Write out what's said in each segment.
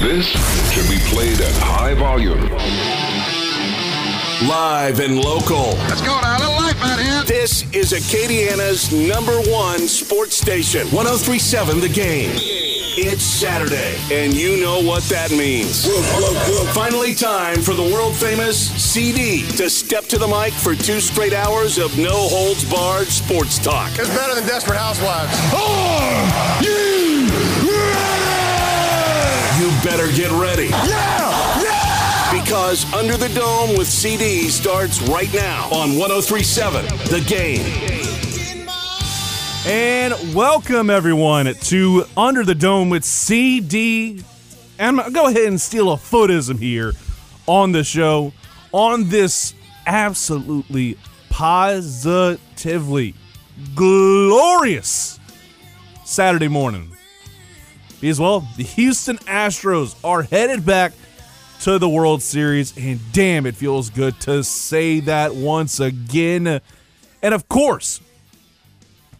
This should be played at high volume. Live and local. Let's go now. A little life out here. This is Acadiana's number one sports station. 1037 The Game. It's Saturday, and you know what that means. Finally, time for the world famous CD to step to the mic for two straight hours of no holds barred sports talk. It's better than Desperate Housewives. Are you better get ready. Yeah! Yeah! Because Under the Dome with CD starts right now on 1037 The Game. And welcome everyone to Under the Dome with CD. And I'm gonna go ahead and steal a footism here on the show on this absolutely positively glorious Saturday morning. Because well, the Houston Astros are headed back to the World Series, and damn, it feels good to say that once again. And of course,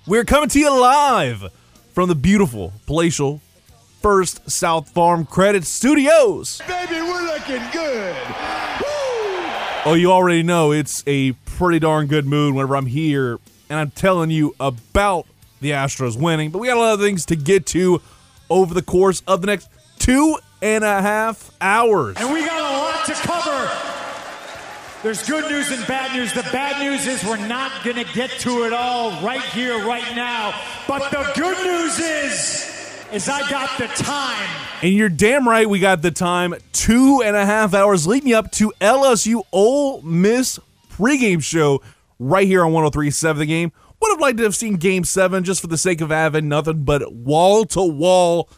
we're coming to you live from the beautiful, palatial First South Farm Credit Studios. Baby, we're looking good. Oh, you already know it's a pretty darn good mood whenever I'm here and I'm telling you about the Astros winning. But we got a lot of things to get to over the course of the next two and a half hours. And we got a lot to cover. There's good news and bad news. The bad news is we're not going to get to it all right here, right now. But the good news is, is I got the time. And you're damn right we got the time. Two and a half hours leading up to LSU Ole Miss pregame show right here on 1037 The Game. Would have liked to have seen Game 7 just for the sake of having nothing but wall to wall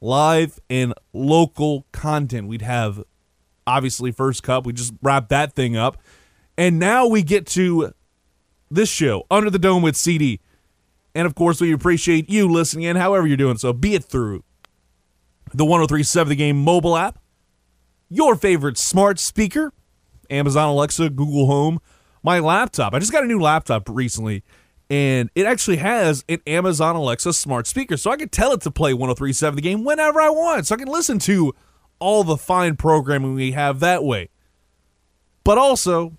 live and local content. We'd have obviously first cup. We just wrapped that thing up. And now we get to this show, Under the Dome with CD. And of course, we appreciate you listening in, however you're doing so, be it through the 1037 The Game mobile app, your favorite smart speaker, Amazon Alexa, Google Home, my laptop. I just got a new laptop recently, and it actually has an Amazon Alexa smart speaker. So I can tell it to play 1037 The Game whenever I want. So I can listen to all the fine programming we have that way. But also,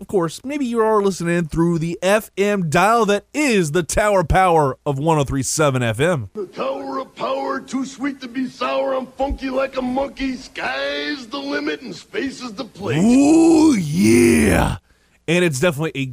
of course, maybe you are listening through the FM dial that is the tower power of 1037 FM. The tower of power, too sweet to be sour. I'm funky like a monkey. Sky's the limit and space is the place. Ooh, yeah. And it's definitely a,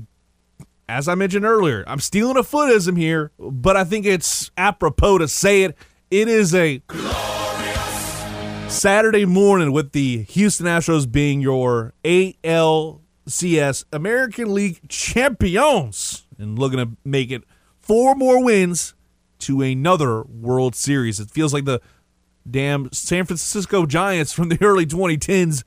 as I mentioned earlier, I'm stealing a footism here, but I think it's apropos to say it. It is a glorious Saturday morning with the Houston Astros being your ALCS American League champions and looking to make it four more wins to another World Series. It feels like the damn San Francisco Giants from the early 2010s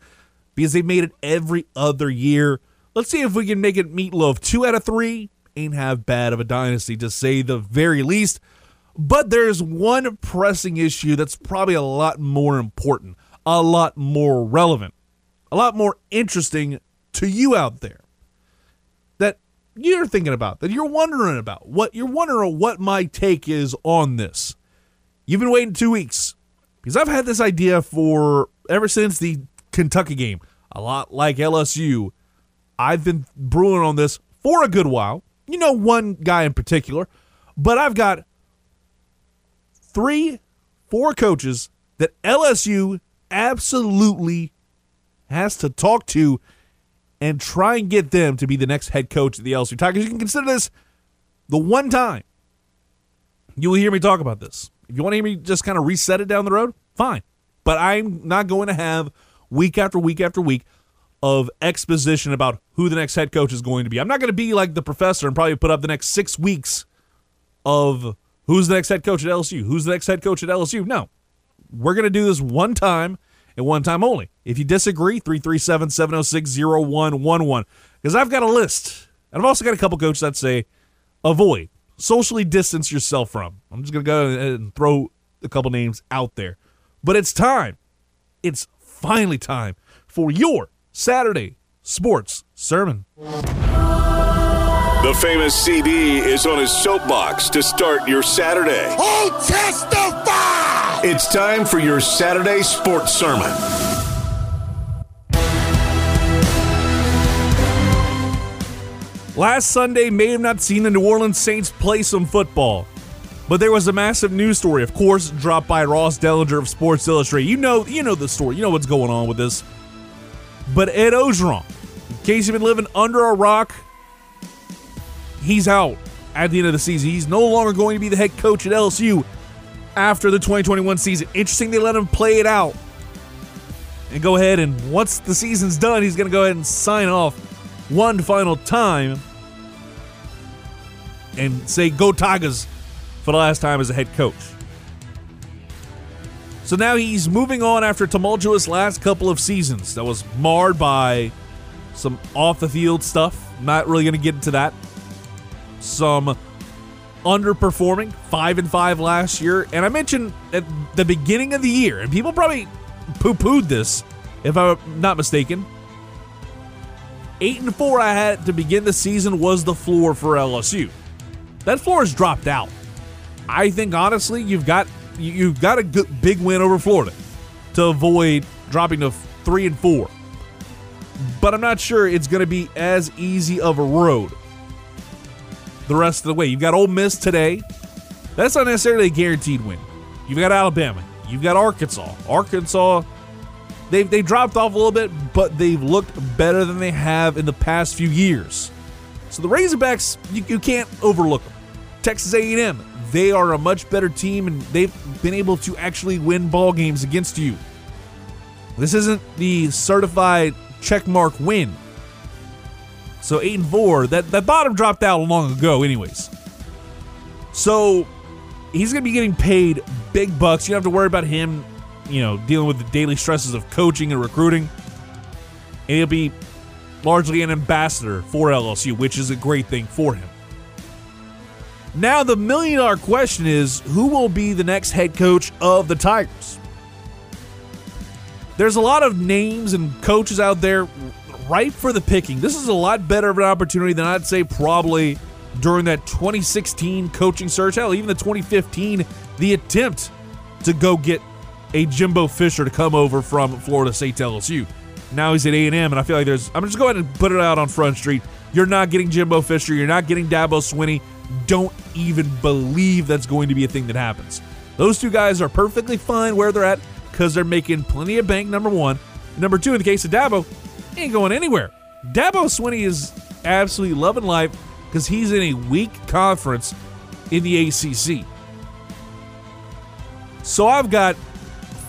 because they made it every other year. Let's see if we can make it meatloaf. Two out of three ain't have bad of a dynasty to say the very least. But there's one pressing issue that's probably a lot more important, a lot more relevant, a lot more interesting to you out there that you're thinking about, that you're wondering about, what you're wondering what my take is on this. You've been waiting two weeks because I've had this idea for ever since the Kentucky game. A lot like LSU, I've been brewing on this for a good while. You know, one guy in particular, but I've got three, four coaches that LSU absolutely has to talk to and try and get them to be the next head coach of the LSU Tigers. You can consider this the one time you will hear me talk about this. If you want to hear me just kind of reset it down the road, fine. But I'm not going to have week after week after week of exposition about who the next head coach is going to be. I'm not going to be like the professor and probably put up the next six weeks of who's the next head coach at LSU, who's the next head coach at LSU. No, we're going to do this one time and one time only. If you disagree, 337 706 0111. Because I've got a list. And I've also got a couple coaches that say avoid, socially distance yourself from. I'm just going to go and throw a couple names out there. But it's time. It's finally time for your Saturday sports sermon. The famous CD is on his soapbox to start your Saturday. Oh, testify! It's time for your Saturday sports sermon. Last Sunday may have not seen the New Orleans Saints play some football, but there was a massive news story, of course, dropped by Ross Dellenger of Sports Illustrated. You know, you know the story. You know what's going on with this. But Ed Orgeron, in case you've been living under a rock, he's out at the end of the season. He's no longer going to be the head coach at LSU after the 2021 season. Interesting, they let him play it out and go ahead and once the season's done, he's going to go ahead and sign off one final time and say go Tigers for the last time as a head coach. So now he's moving on after tumultuous last couple of seasons that was marred by some off the field stuff. Not really going to get into that. Some underperforming, 5 and 5 last year. And I mentioned at the beginning of the year, and people probably poo-pooed this if I'm not mistaken. 8 and 4 I had to begin the season was the floor for LSU. That floor has dropped out. I think honestly, you've got you've got a good big win over Florida to avoid dropping to 3 and 4. But I'm not sure it's going to be as easy of a road the rest of the way. You've got Ole Miss today. That's not necessarily a guaranteed win. You've got Alabama. You've got Arkansas. Arkansas they've they dropped off a little bit, but they've looked better than they have in the past few years. So the Razorbacks, you, you can't overlook them. Texas A&M, they are a much better team, and they've been able to actually win ball games against you. This isn't the certified checkmark win. So eight and four, that that bottom dropped out long ago, anyways. So he's gonna be getting paid big bucks. You don't have to worry about him you know, dealing with the daily stresses of coaching and recruiting. And he'll be largely an ambassador for LSU, which is a great thing for him. Now, the million dollar question is who will be the next head coach of the Tigers? There's a lot of names and coaches out there ripe for the picking. This is a lot better of an opportunity than I'd say probably during that 2016 coaching search. Hell, even the 2015, the attempt to go get a Jimbo Fisher to come over from Florida State to LSU. Now he's at A&M, and I feel like there's. I'm just going to go ahead and put it out on Front Street. You're not getting Jimbo Fisher. You're not getting Dabo Swinney. Don't even believe that's going to be a thing that happens. Those two guys are perfectly fine where they're at because they're making plenty of bank. Number one, number two. In the case of Dabo, ain't going anywhere. Dabo Swinney is absolutely loving life because he's in a weak conference in the ACC. So I've got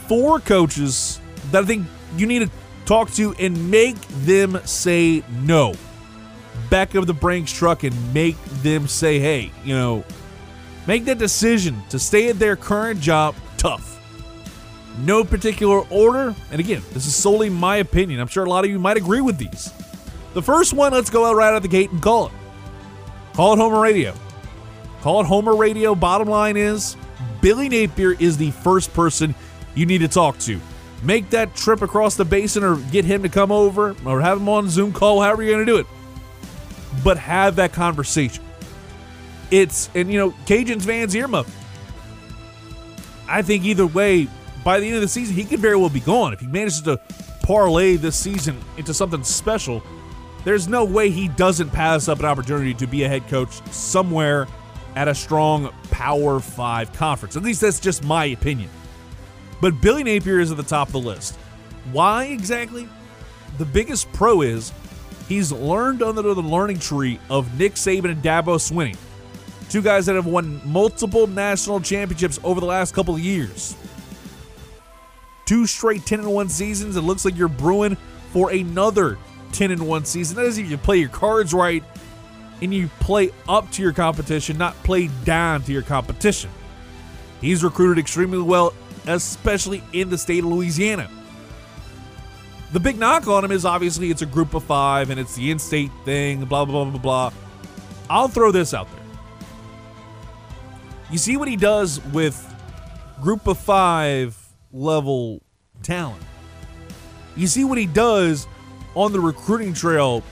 four coaches that I think you need to talk to and make them say no. Back of the Brinks truck and make them say, hey, you know, make that decision to stay at their current job tough. No particular order. And again, this is solely my opinion. I'm sure a lot of you might agree with these. The first one, let's go out right out the gate and call it. Call it Homer Radio. Call it Homer Radio. Bottom line is Billy Napier is the first person you need to talk to. Make that trip across the basin or get him to come over or have him on Zoom call, however you're going to do it. But have that conversation. It's, and you know, Cajuns fans, Irma. I think either way, by the end of the season, he could very well be gone. If he manages to parlay this season into something special, there's no way he doesn't pass up an opportunity to be a head coach somewhere at a strong Power Five conference. At least that's just my opinion. But Billy Napier is at the top of the list. Why exactly? The biggest pro is he's learned under the learning tree of Nick Saban and Dabo Swinney, two guys that have won multiple national championships over the last couple of years. Two straight 10 1 seasons. It looks like you're brewing for another 10 1 season. That is if you play your cards right and you play up to your competition, not play down to your competition. He's recruited extremely well especially in the state of Louisiana. The big knock on him is obviously it's a group of five and it's the in state thing, blah, blah, blah, blah, blah. I'll throw this out there. You see what he does with group of five level talent. You see what he does on the recruiting trail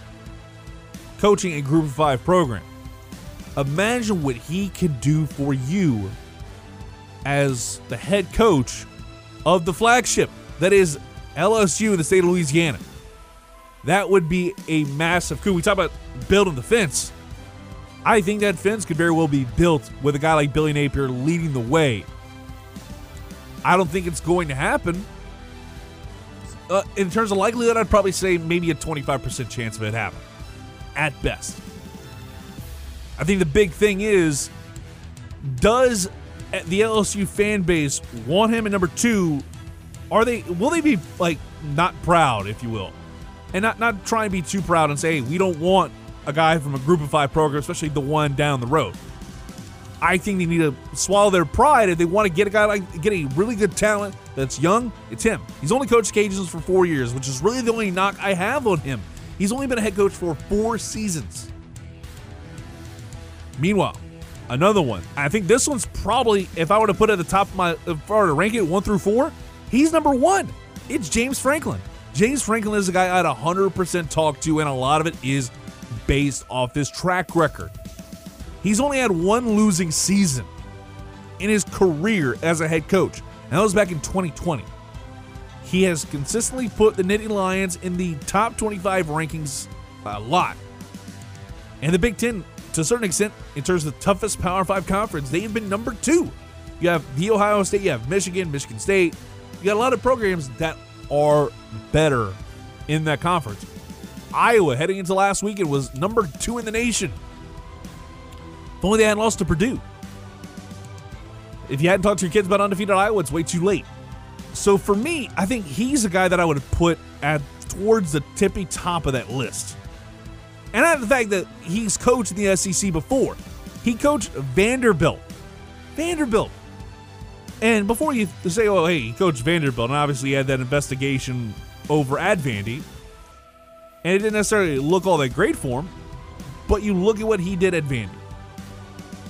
coaching a group of five program. Imagine what he could do for you as the head coach of the flagship that is LSU in the state of Louisiana. That would be a massive coup. We talk about building the fence. I think that fence could very well be built with a guy like Billy Napier leading the way. I don't think it's going to happen. Uh, in terms of likelihood, I'd probably say maybe a 25% chance of it happening at best. I think the big thing is does the LSU fan base want him? And number two, are they will they be like not proud, if you will, and not not try and be too proud and say hey, we don't want a guy from a Group of Five program, especially the one down the road. I think they need to swallow their pride if they want to get a guy like get a really good talent that's young. It's him. He's only coached Cajuns for four years, which is really the only knock I have on him. He's only been a head coach for four seasons. Meanwhile, another one. I think this one's probably, if I were to put it at the top of my, if I were to rank it one through four, he's number one. It's James Franklin. James Franklin is a guy I'd 100% talk to, and a lot of it is based off his track record. He's only had one losing season in his career as a head coach. And that was back in 2020. He has consistently put the Nittany Lions in the top 25 rankings a lot. And the Big Ten, to a certain extent, in terms of the toughest Power 5 conference, they have been number two. You have the Ohio State, you have Michigan, Michigan State. You got a lot of programs that are better in that conference. Iowa, heading into last weekend, was number two in the nation. If only they hadn't lost to Purdue. If you hadn't talked to your kids about undefeated Iowa, it's way too late. So for me, I think he's a guy that I would put at towards the tippy top of that list. And I have the fact that he's coached in the SEC before. He coached Vanderbilt. Vanderbilt. And before you say, oh, hey, Coach Vanderbilt, and obviously he had that investigation over at Vandy, and it didn't necessarily look all that great for him, but you look at what he did at Vandy.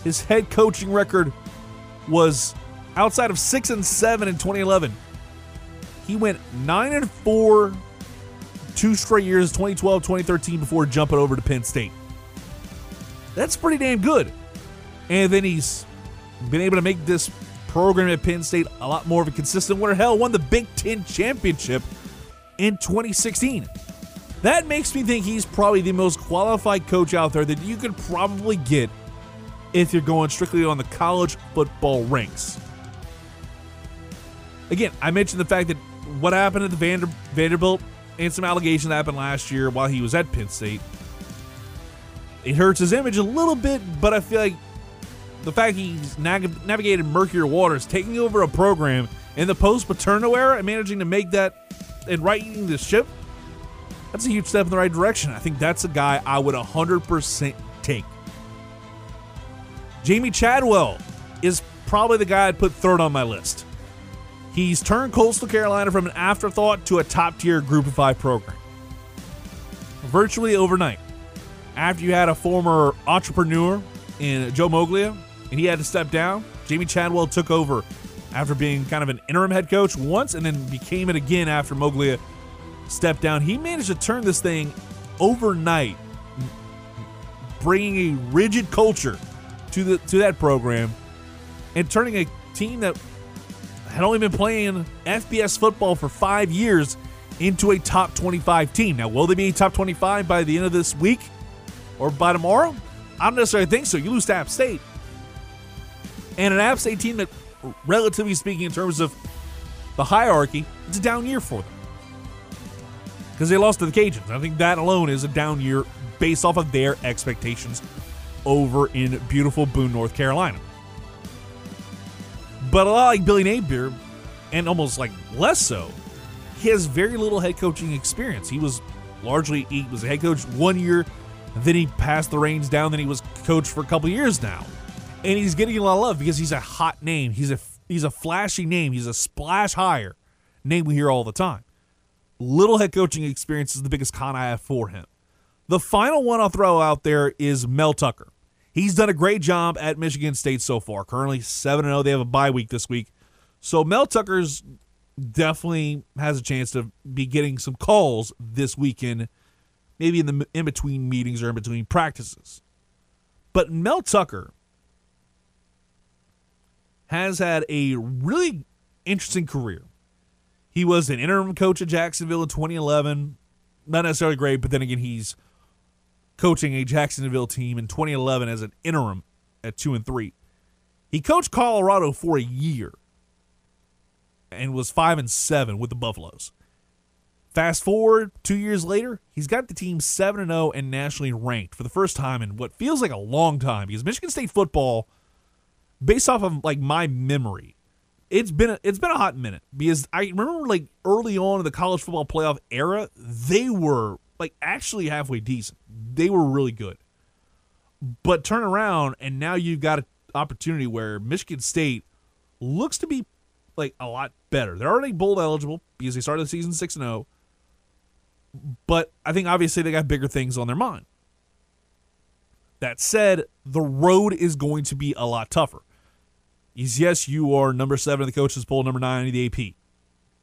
His head coaching record was outside of 6 and 7 in 2011. He went 9 and 4 two straight years, 2012, 2013 before jumping over to Penn State. That's pretty damn good. And then he's been able to make this program at Penn State a lot more of a consistent winner. Hell, won the Big Ten championship in 2016. That makes me think he's probably the most qualified coach out there that you could probably get if you're going strictly on the college football ranks. Again, I mentioned the fact that what happened at the Vander, Vanderbilt and some allegations that happened last year while he was at Penn State. It hurts his image a little bit, but I feel like the fact he's nav- navigated murkier waters, taking over a program in the post Paterno era and managing to make that and righting the ship, that's a huge step in the right direction. I think that's a guy I would 100% take. Jamey Chadwell is probably the guy I'd put third on my list. He's turned Coastal Carolina from an afterthought to a top tier group of five program. Virtually overnight. After you had a former entrepreneur in Joe Moglia and he had to step down, Jamey Chadwell took over after being kind of an interim head coach once and then became it again after Moglia stepped down. He managed to turn this thing overnight, bringing a rigid culture to the to that program and turning a team that had only been playing FBS football for five years into a top 25 team. Now, will they be top 25 by the end of this week or by tomorrow? I don't necessarily think so. You lose to App State. And an App State team that, relatively speaking, in terms of the hierarchy, it's a down year for them. Because they lost to the Cajuns. I think that alone is a down year based off of their expectations over in beautiful Boone, North Carolina. But a lot like Billy Napier, and almost like less so, he has very little head coaching experience. He was largely he was a head coach one year, then he passed the reins down, then he was coach for a couple years now. And he's getting a lot of love because he's a hot name. He's a he's a flashy name. He's a splash hire name we hear all the time. Little head coaching experience is the biggest con I have for him. The final one I'll throw out there is Mel Tucker. He's done a great job at Michigan State so far. Currently 7 0. They have a bye week this week. So Mel Tucker's definitely has a chance to be getting some calls this weekend, maybe in the in between meetings or in between practices. But Mel Tucker has had a really interesting career. He was an interim coach at Jacksonville in 2011. Not necessarily great, but then again, he's coaching a Jacksonville team in 2011 as an interim at 2 and 3. He coached Colorado for a year and was 5 and 7 with the Buffaloes. Fast forward 2 years later, he's got the team 7 and 0 and nationally ranked for the first time in what feels like a long time because Michigan State football based off of like my memory it's been a, it's been a hot minute because I remember like early on in the college football playoff era, they were like actually halfway decent. They were really good. But turn around and now you've got an opportunity where Michigan State looks to be like a lot better. They're already bowl eligible because they started the season 6 and 0. But I think obviously they got bigger things on their mind. That said, the road is going to be a lot tougher is yes, you are number seven in the coaches poll, number nine in the AP.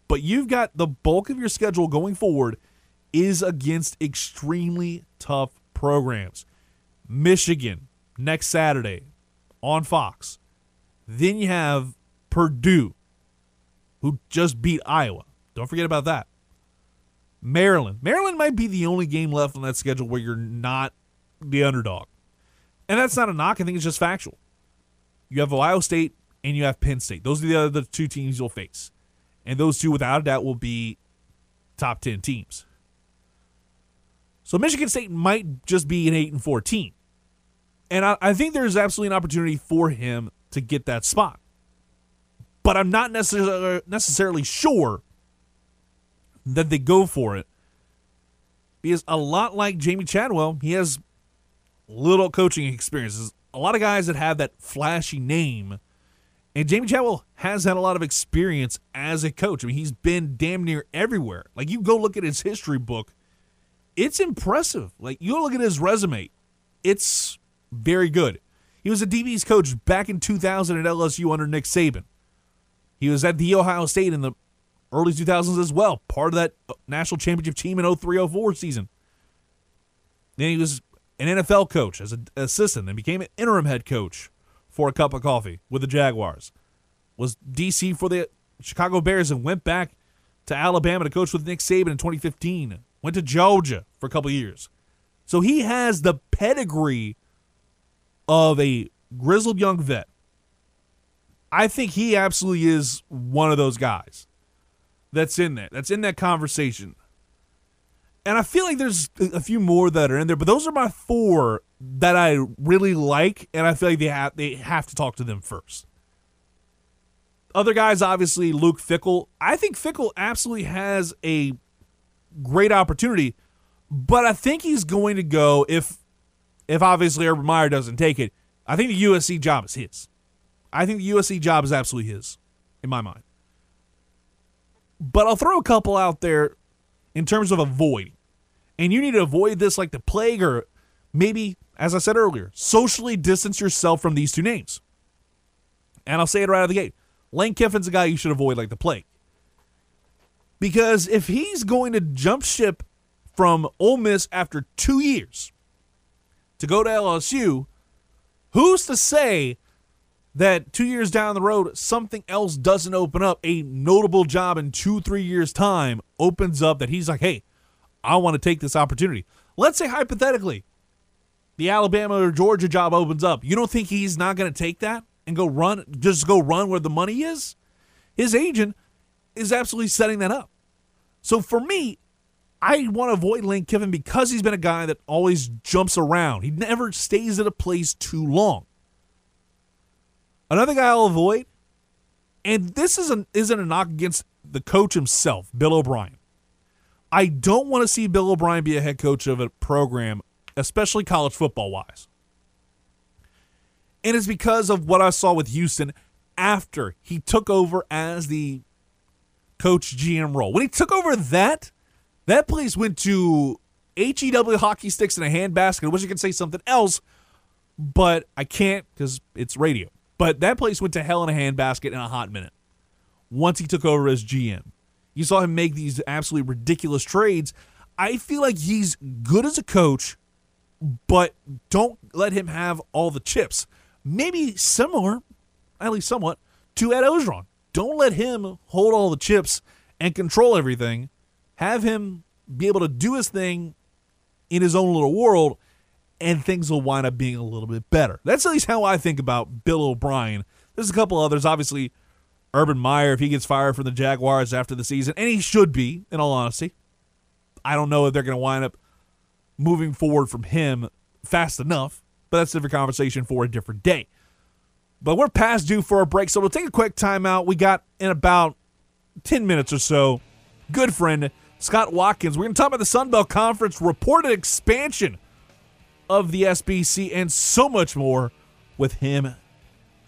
But you've got the bulk of your schedule going forward is against extremely tough programs. Michigan next Saturday on Fox. Then you have Purdue, who just beat Iowa. Don't forget about that. Maryland. Maryland might be the only game left on that schedule where you're not the underdog. And that's not a knock. I think it's just factual. You have Ohio State and you have Penn State. Those are the other two teams you'll face. And those two, without a doubt, will be top 10 teams. So Michigan State might just be an 8 and 4 team. And I, I think there's absolutely an opportunity for him to get that spot. But I'm not necessarily, necessarily sure that they go for it. Because a lot like Jamey Chadwell, he has little coaching experiences. A lot of guys that have that flashy name and Jamey Chadwell has had a lot of experience as a coach. I mean, he's been damn near everywhere. Like, you go look at his history book, it's impressive. Like, you look at his resume, it's very good. He was a DB's coach back in 2000 at LSU under Nick Saban. He was at the Ohio State in the early 2000s as well, part of that uh, national championship team in 03 04 season. Then he was an NFL coach as an assistant, and became an interim head coach for a cup of coffee with the Jaguars. Was DC for the Chicago Bears and went back to Alabama to coach with Nick Saban in 2015. Went to Georgia for a couple years. So he has the pedigree of a grizzled young vet. I think he absolutely is one of those guys that's in there, that's in that conversation. And I feel like there's a few more that are in there, but those are my four that I really like, and I feel like they have they have to talk to them first. Other guys, obviously, Luke Fickell. I think Fickell absolutely has a great opportunity, but I think he's going to go if if obviously Urban Meyer doesn't take it. I think the USC job is his. I think the USC job is absolutely his, in my mind. But I'll throw a couple out there in terms of avoiding. And you need to avoid this like the plague or maybe as I said earlier, socially distance yourself from these two names. And I'll say it right out of the gate. Lane Kiffin's a guy you should avoid like the plague. Because if he's going to jump ship from Ole Miss after two years to go to LSU, who's to say that two years down the road, something else doesn't open up? A notable job in two, three years' time opens up that he's like, hey, I want to take this opportunity. Let's say hypothetically, the Alabama or Georgia job opens up, you don't think he's not going to take that and go run, just go run where the money is? His agent is absolutely setting that up. So for me, I want to avoid Lane Kiffin because he's been a guy that always jumps around. He never stays at a place too long. Another guy I'll avoid, and this isn't isn't a knock against the coach himself, Bill O'Brien. I don't want to see Bill O'Brien be a head coach of a program especially college football wise. And it's because of what I saw with Houston after he took over as the coach GM role. When he took over that, that place went to HEW hockey sticks in a handbasket. I wish I could say something else, but I can't because it's radio. But that place went to hell in a handbasket in a hot minute once he took over as GM. You saw him make these absolutely ridiculous trades. I feel like he's good as a coach but don't let him have all the chips. Maybe similar, at least somewhat, to Ed Orgeron. Don't let him hold all the chips and control everything. Have him be able to do his thing in his own little world, and things will wind up being a little bit better. That's at least how I think about Bill O'Brien. There's a couple others, obviously. Urban Meyer, if he gets fired from the Jaguars after the season, and he should be, in all honesty. I don't know if they're going to wind up moving forward from him fast enough, but that's a different conversation for a different day. But we're past due for a break, so we'll take a quick timeout. We got in about 10 minutes or so. Good friend Scott Watkins. We're going to talk about the Sun Belt Conference reported expansion of the SBC and so much more with him a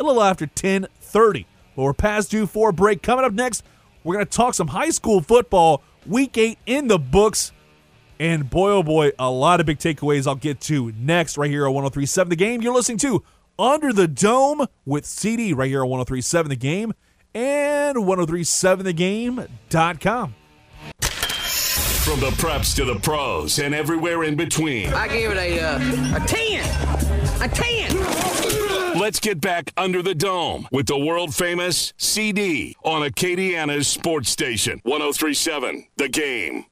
little after 10:30. But we're past due for a break. Coming up next, we're going to talk some high school football. Week 8 in the books. And boy, oh boy, a lot of big takeaways I'll get to next right here on 1037 The Game. You're listening to Under the Dome with CD right here on 1037 The Game and 1037thegame.com. From the preps to the pros and everywhere in between. I gave it a uh, a ten, a ten. Let's get back under the dome with the world famous CD on Acadiana's sports station 1037 The Game.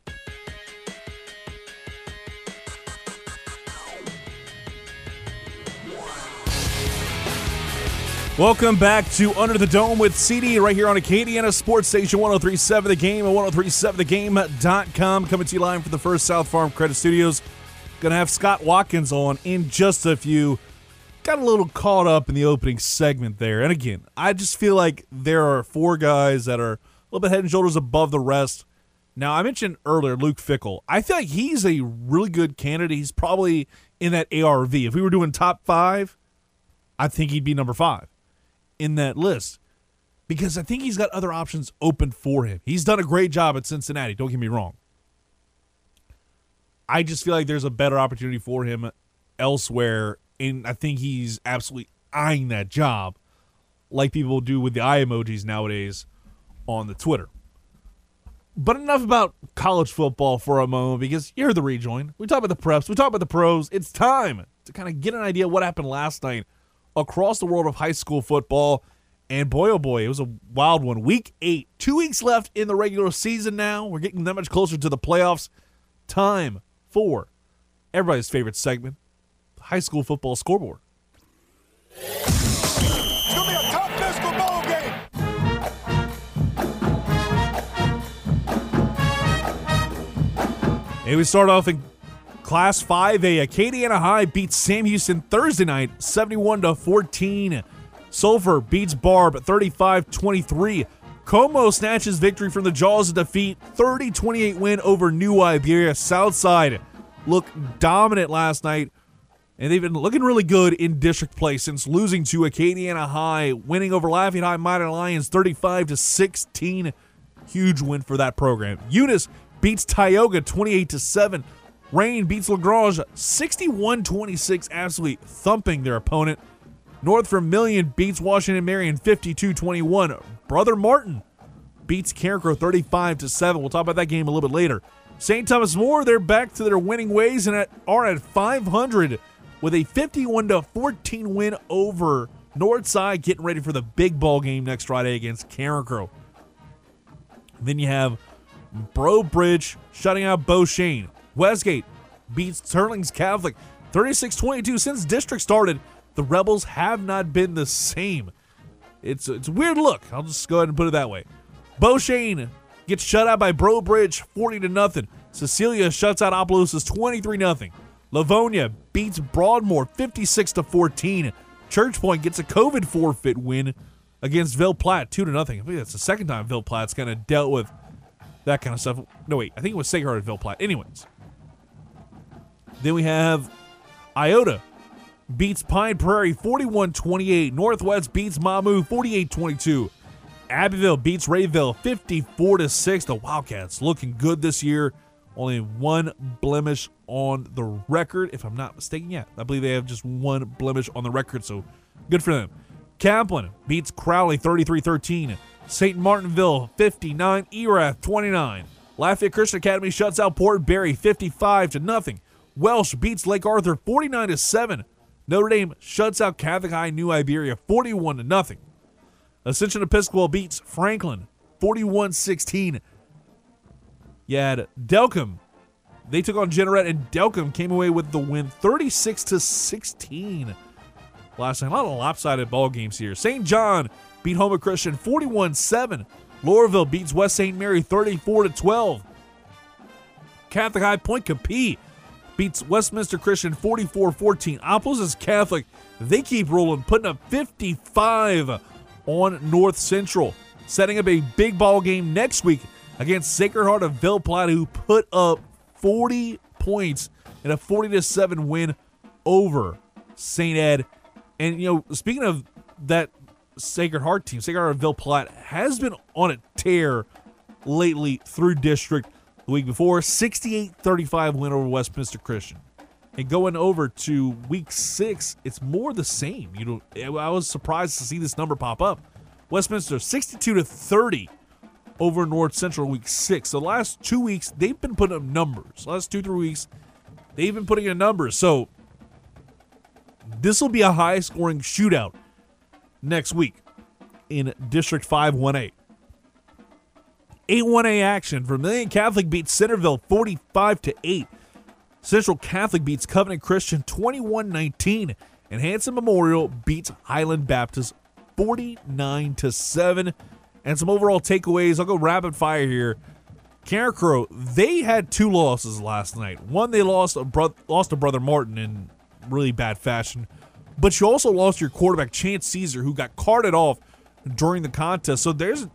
Welcome back to Under the Dome with CD right here on Acadiana Sports Station 1037 The Game and 1037thegame.com. Coming to you live from the First South Farm Credit Studios. Going to have Scott Watkins on in just a few. Got a little caught up in the opening segment there. And again, I just feel like there are four guys that are a little bit head and shoulders above the rest. Now, I mentioned earlier Luke Fickell. I feel like he's a really good candidate. He's probably in that ARV. If we were doing top five, I think he'd be number five in that list because I think he's got other options open for him. He's done a great job at Cincinnati, don't get me wrong. I just feel like there's a better opportunity for him elsewhere, and I think he's absolutely eyeing that job like people do with the eye emojis nowadays on the Twitter. But enough about college football for a moment because you're the rejoin. We talk about the preps, we talk about the pros. It's time to kind of get an idea what happened last night across the world of high school football. And boy, oh boy, it was a wild one. Week eight, two weeks left in the regular season now. We're getting that much closer to the playoffs. Time for everybody's favorite segment high school football scoreboard. It's gonna be a top physical ball game. And we start off in Class 5A. Acadiana High beats Sam Houston Thursday night 71 to 14. Sulphur beats Barbe 35-23. Comeaux snatches victory from the jaws of defeat 30-28 win over New Iberia. Southside looked dominant last night and they've been looking really good in district play since losing to Acadiana High, winning over Lafayette High Mighty Lions 35 to 16. Huge win for that program. Eunice beats Tioga 28 to 7. Rayne beats Lagrange 61-26, absolutely thumping their opponent. North Vermilion beats Washington Marion 52-21. Brother Martin beats Carencro 35 to 7. We'll talk about that game a little bit later. St. Thomas More, they're back to their winning ways and at, are at 500 with a 51 14 win over Northside, getting ready for the big ball game next Friday against Carencro. Then you have Breaux Bridge shutting out Beau Chene. Westgate beats Teurlings Catholic 36 22. Since district started, the Rebels have not been the same. It's, it's a weird look. I'll just go ahead and put it that way. Beau Chene gets shut out by Breaux Bridge 40 to nothing. Cecilia shuts out Opelousas 23 nothing. Livonia beats Broadmoor 56 to 14. Church Point gets a COVID forfeit win against Ville Platte 2 to nothing. I think that's the second time Ville Platte's kind of dealt with that kind of stuff. No, wait, I think it was Sacred Ville Platte. Anyways. Then we have Iota beats Pine Prairie 41 28. Northwest beats Mamou 48 22. Abbeville beats Rayville 54 to 6. The Wildcats looking good this year. Only one blemish on the record, if I'm not mistaken. Yeah, I believe they have just one blemish on the record, so good for them. Kaplan beats Crowley 33 13. St. Martinville 59. Erath 29. Lafayette Christian Academy shuts out Port Barre 55 to nothing. Welsh beats Lake Arthur 49 to 7. Notre Dame shuts out Catholic High New Iberia 41 to nothing. Ascension Episcopal beats Franklin 41 16. You had Delcambre. They took on Jeanerette, and Delcambre came away with the win 36 to 16 last night. A lot of lopsided ball games here. St. John beat Houma Christian 41 7. Loreauville beats West St. Mary 34 to 12. Catholic High Pointe Coupee beats Westminster Christian 44 14. Opelousas Catholic, they keep rolling, putting up 55 on North Central, setting up a big ball game next week against Sacred Heart of Ville Platte, who put up 40 points in a 40 7 win over St. Ed. And, you know, speaking of that Sacred Heart team, Sacred Heart of Ville Platte has been on a tear lately through district the week before 68 35 win over Westminster Christian. And going over to week six, it's more the same. You know, I was surprised to see this number pop up. Westminster 62 to 30 over North Central week six. The last two weeks, they've been putting up numbers. Last two, three weeks, they've been putting in numbers. So this will be a high scoring shootout next week in District 5 1A. 8 1A action. Vermilion Catholic beats Centerville 45 to 8. Central Catholic beats Covenant Christian 21 19. And Hanson Memorial beats Highland Baptist 49 to 7. And some overall takeaways. I'll go rapid fire here. Carencro, they had two losses last night. One, they lost a bro- lost to Brother Martin in really bad fashion, but you also lost your quarterback Chance Caesar, who got carted off during the contest. So there's,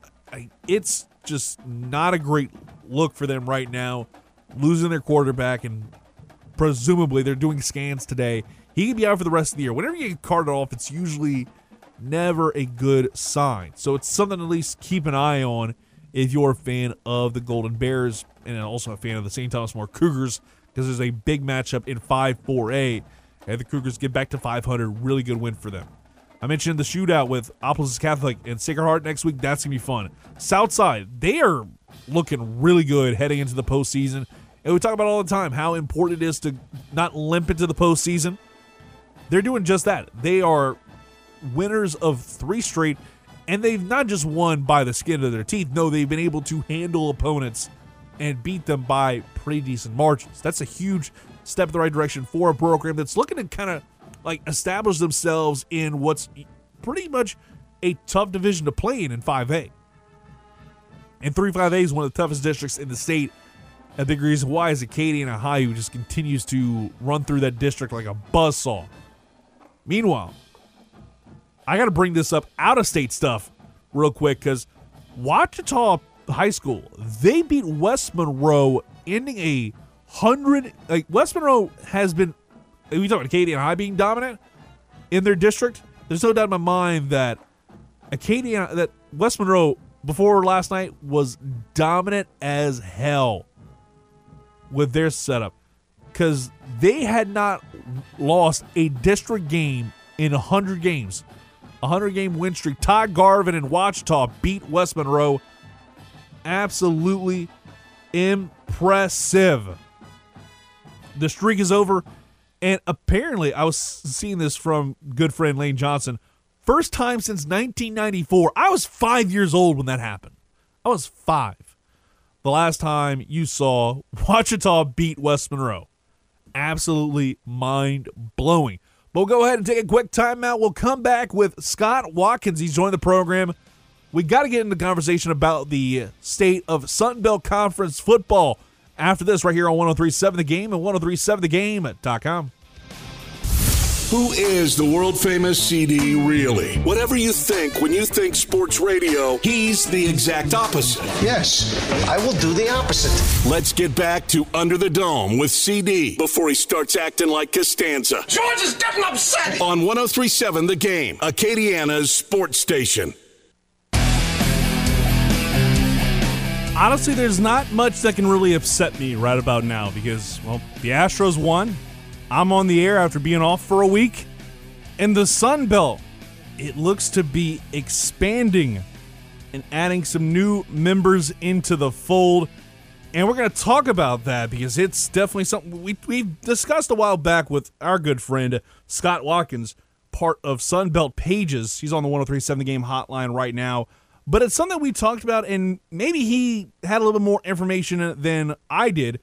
it's just not a great look for them right now, losing their quarterback, and presumably they're doing scans today. He could be out for the rest of the year. Whenever you get carted off, it's usually never a good sign. So it's something to at least keep an eye on if you're a fan of the Golden Bears and also a fan of the St. Thomas More Cougars because there's a big matchup in 5 4A. And the Cougars get back to 500. Really good win for them. I mentioned the shootout with Opelousas Catholic and Sacred Heart next week. That's to be fun. Southside, they are looking really good heading into the postseason. And we talk about all the time how important it is to not limp into the postseason. They're doing just that. They are winners of three straight and they've not just won by the skin of their teeth. No, they've been able to handle opponents and beat them by pretty decent margins. That's a huge step in the right direction for a program that's looking to kind of like establish themselves in what's pretty much a tough division to play in in 5A. And 3 5A is one of the toughest districts in the state. A big reason why is Acadiana High, who just continues to run through that district like a buzzsaw. Meanwhile, I got to bring this up out of state stuff real quick because Ouachita High School, they beat West Monroe, ending a hundred. Like West Monroe has been, we talking Acadiana High being dominant in their district. There's no doubt in my mind that Acadiana, that West Monroe before last night was dominant as hell with their setup because they had not lost a district game in 100 games 100 game win streak. Todd Garvin and Ouachita beat West Monroe. Absolutely impressive. The streak is over. And apparently, I was seeing this from good friend Lane Johnson. First time since 1994. I was five years old when that happened. I was five. The last time you saw Ouachita beat West Monroe. Absolutely mind blowing. We'll go ahead and take a quick timeout. We'll come back with Scott Watkins. He's joined the program. We got to get into conversation about the state of Sun Belt Conference football after this, right here on 1037 The Game and 1037TheGame.com. Who is the world famous CD really? Whatever you think when you think sports radio, he's the exact opposite. Yes, I will do the opposite. Let's get back to Under the Dome with CD before he starts acting like Costanza. George is getting upset. On 1037 The Game, Acadiana's sports station. Honestly, there's not much that can really upset me right about now because, well, the Astros won. I'm on the air after being off for a week. And the Sun Belt, it looks to be expanding and adding some new members into the fold. And we're going to talk about that because it's definitely something we, we discussed a while back with our good friend Scott Watkins. part of Sunbelt Pages. He's on the 1037 The Game hotline right now. But it's something we talked about, and maybe he had a little bit more information than I did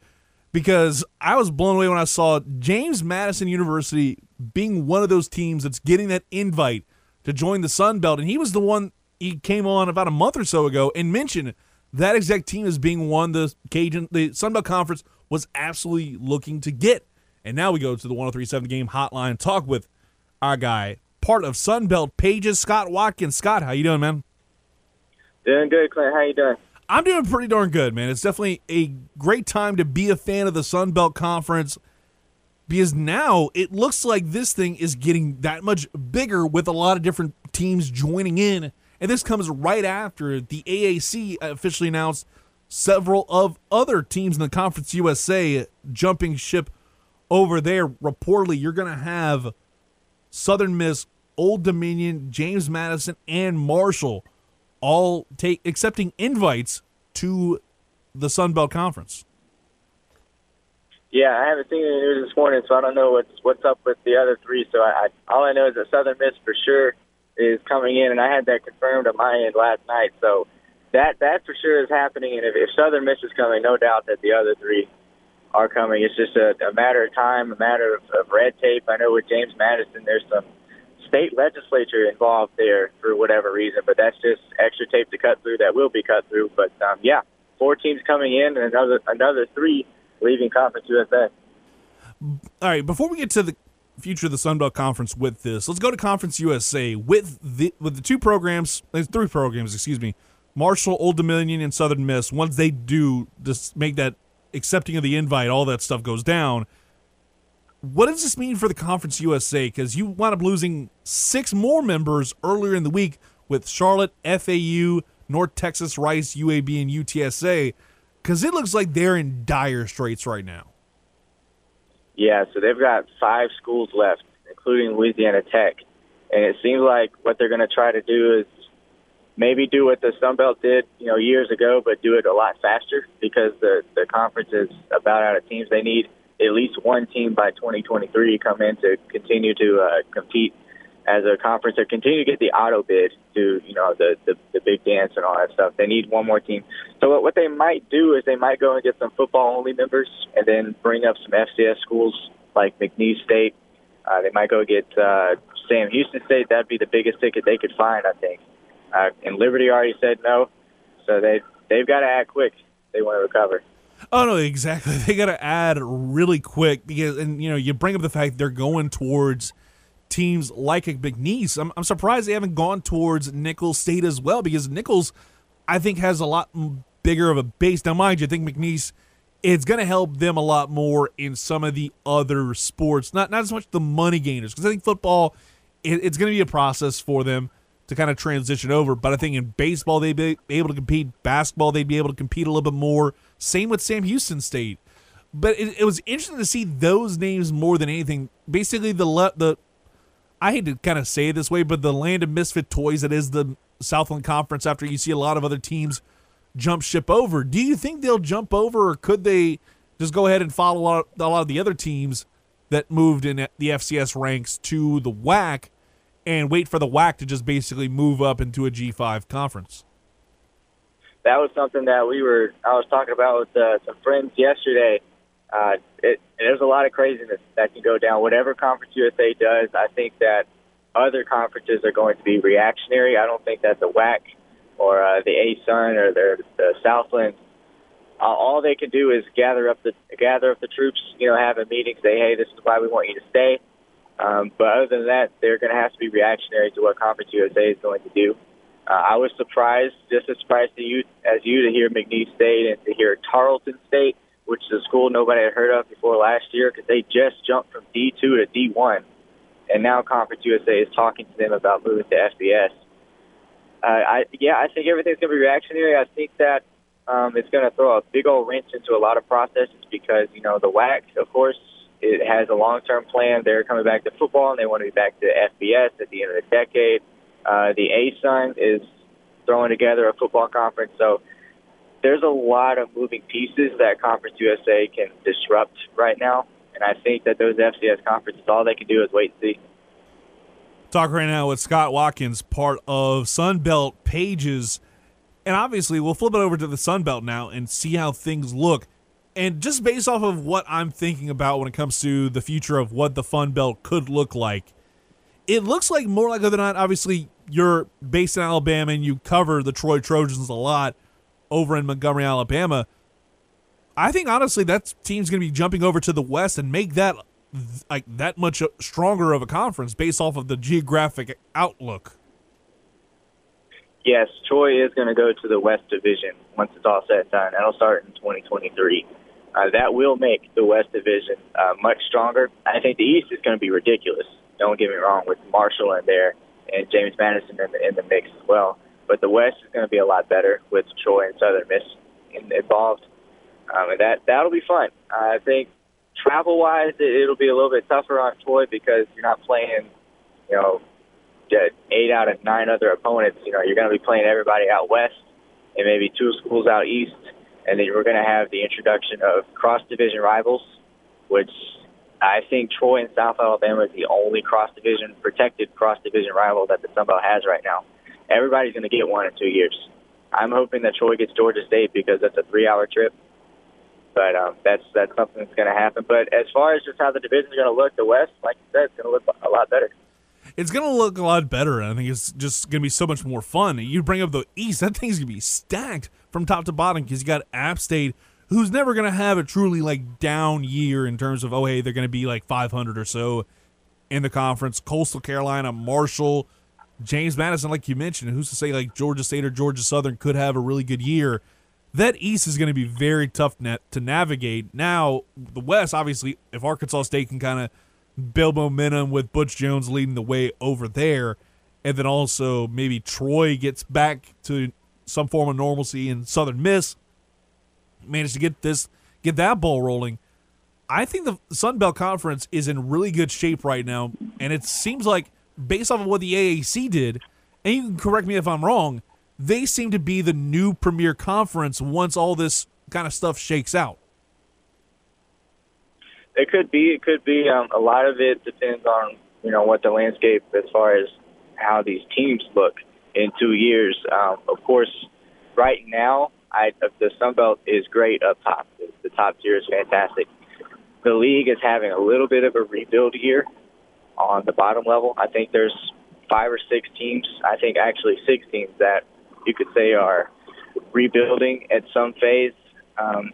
because I was blown away when I saw James Madison University being one of those teams that's getting that invite to join the Sun Belt. And he was the one he came on about a month or so ago and mentioned that exact team as being one the Cajun the Sun Belt Conference was absolutely looking to get. And now we go to the 1037 game hotline talk with our guy, part of Sun Belt Pages, Scott Watkins. Scott, how you doing, man? Doing good, Clint. How you doing? I'm doing pretty darn good, man. It's definitely a great time to be a fan of the Sun Belt Conference because now it looks like this thing is getting that much bigger with a lot of different teams joining in. And this comes right after the AAC officially announced several of other teams in the Conference USA jumping ship over there. Reportedly, you're going to have Southern Miss, Old Dominion, James Madison, and Marshall all take accepting invites to the Sun Belt Conference. Yeah, I haven't seen any news this morning, so I don't know what's what's up with the other three. So I, I all I know is that Southern Miss for sure is coming in, and I had that confirmed on my end last night. So that that for sure is happening, and if, if Southern Miss is coming, no doubt that the other three are coming. It's just a, a matter of time, a matter of, of red tape. I know with James Madison, there's some state legislature involved there for whatever reason, but that's just extra tape to cut through that will be cut through. But um, yeah, four teams coming in and another another three leaving Conference USA. All right, before we get to the future of the Sun Belt Conference with this, let's go to Conference USA with the with the two programs, three programs, excuse me, Marshall, Old Dominion, and Southern Miss. Once they do just make that accepting of the invite, all that stuff goes down what does this mean for the Conference USA? Because you wound up losing six more members earlier in the week with Charlotte, FAU, North Texas, Rice, UAB, and UTSA. Because it looks like they're in dire straits right now. Yeah, so they've got five schools left, including Louisiana Tech. And it seems like what they're going to try to do is maybe do what the Sun Belt did, you know, years ago, but do it a lot faster because the the conference is about out of teams. They need at least one team by 2023 come in to continue to uh, compete as a conference or continue to get the auto bid to you know the, the the big dance and all that stuff. They need one more team. So what, what they might do is they might go and get some football only members and then bring up some FCS schools like McNeese State. Uh, they might go get uh, Sam Houston State. That'd be the biggest ticket they could find, I think. Uh, and Liberty already said no, so they they've got to act quick. They want to recover. Oh no, exactly. They got to add really quick because, and you know, you bring up the fact they're going towards teams like a McNeese. I'm, I'm surprised they haven't gone towards Nicholls State as well because Nicholls, I think, has a lot bigger of a base. Now, mind you, I think McNeese it's going to help them a lot more in some of the other sports, not not as much the money gainers because I think football it, it's going to be a process for them to kind of transition over. But I think in baseball they'd be able to compete, basketball they'd be able to compete a little bit more. Same with Sam Houston State. But it, it was interesting to see those names more than anything. Basically, the le- the I hate to kind of say it this way, but the land of misfit toys that is the Southland Conference. After you see a lot of other teams jump ship over, do you think they'll jump over, or could they just go ahead and follow a lot, of the other teams that moved in the FCS ranks to the WAC and wait for the WAC to just basically move up into a G5 conference? That was something that we were I was talking about with uh, some friends yesterday. Uh, it, there's a lot of craziness that can go down. Whatever Conference USA does, I think that other conferences are going to be reactionary. I don't think that the WAC or uh, the ASUN or the, the Southland, uh, all they can do is gather up the gather up the troops. You know, have a meeting, say, hey, this is why we want you to stay. Um, but other than that, they're going to have to be reactionary to what Conference USA is going to do. Uh, I was surprised, just as surprised to you as you to hear McNeese State and to hear Tarleton State, which is a school nobody had heard of before last year, because they just jumped from D2 to D1, and now Conference USA is talking to them about moving to FBS. Uh, I yeah, I think everything's going to be reactionary. I think that um, it's going to throw a big old wrench into a lot of processes because you know the WAC, of course, it has a long-term plan. They're coming back to football and they want to be back to FBS at the end of the decade. Uh, the ASUN is throwing together a football conference. So there's a lot of moving pieces that Conference USA can disrupt right now. And I think that those FCS conferences, all they can do is wait and see. Talk right now with Scott Watkins, part of Sunbelt Pages. And obviously, we'll flip it over to the Sunbelt now and see how things look. And just based off of what I'm thinking about when it comes to the future of what the Fun Belt could look like, it looks like more likely than not, obviously, you're based in Alabama and you cover the Troy Trojans a lot over in Montgomery, Alabama. I think honestly that team's going to be jumping over to the West and make that like that much stronger of a conference based off of the geographic outlook. Yes, Troy is going to go to the West Division once it's all said and done. That'll start in 2023. Uh, that will make the West Division uh, much stronger. I think the East is going to be ridiculous. Don't get me wrong, with Marshall in there and James Madison in the, in the mix as well. But the West is going to be a lot better with Troy and Southern Miss involved, um, and that that'll be fun. I think travel wise, it, it'll be a little bit tougher on Troy because you're not playing, you know, eight out of nine other opponents. You know, you're going to be playing everybody out west and maybe two schools out east, and then we're going to have the introduction of cross division rivals, which I think Troy and South Alabama is the only cross division protected cross division rival that the Sun Belt has right now. Everybody's going to get one in two years. I'm hoping that Troy gets Georgia State because that's a three hour trip but um, that's that's something that's going to happen. But as far as just how the division's going to look, the West, like you said, it's going to look a lot better. It's going to look a lot better. I think it's just going to be so much more fun. You bring up the East, that thing's going to be stacked from top to bottom because you got App State, who's never going to have a truly like down year in terms of oh hey they're going to be like 500 or so in the conference. Coastal Carolina, Marshall, James Madison, like you mentioned, who's to say like Georgia State or Georgia Southern could have a really good year that East is going to be very tough net to navigate. Now, the West, obviously, if Arkansas State can kind of build momentum with Butch Jones leading the way over there, and then also maybe Troy gets back to some form of normalcy in Southern Miss managed to get this get that ball rolling. I think the Sun Belt Conference is in really good shape right now, and it seems like based off of what the AAC did, and you can correct me if I'm wrong, they seem to be the new premier conference once all this kind of stuff shakes out. It could be. It could be. Um, a lot of it depends on you know what the landscape as far as how these teams look in two years. Um, of course, right now, I the Sun Belt is great up top. The top tier is fantastic. The league is having a little bit of a rebuild year on the bottom level. I think there's five or six teams. I think actually six teams that you could say are rebuilding at some phase. Um,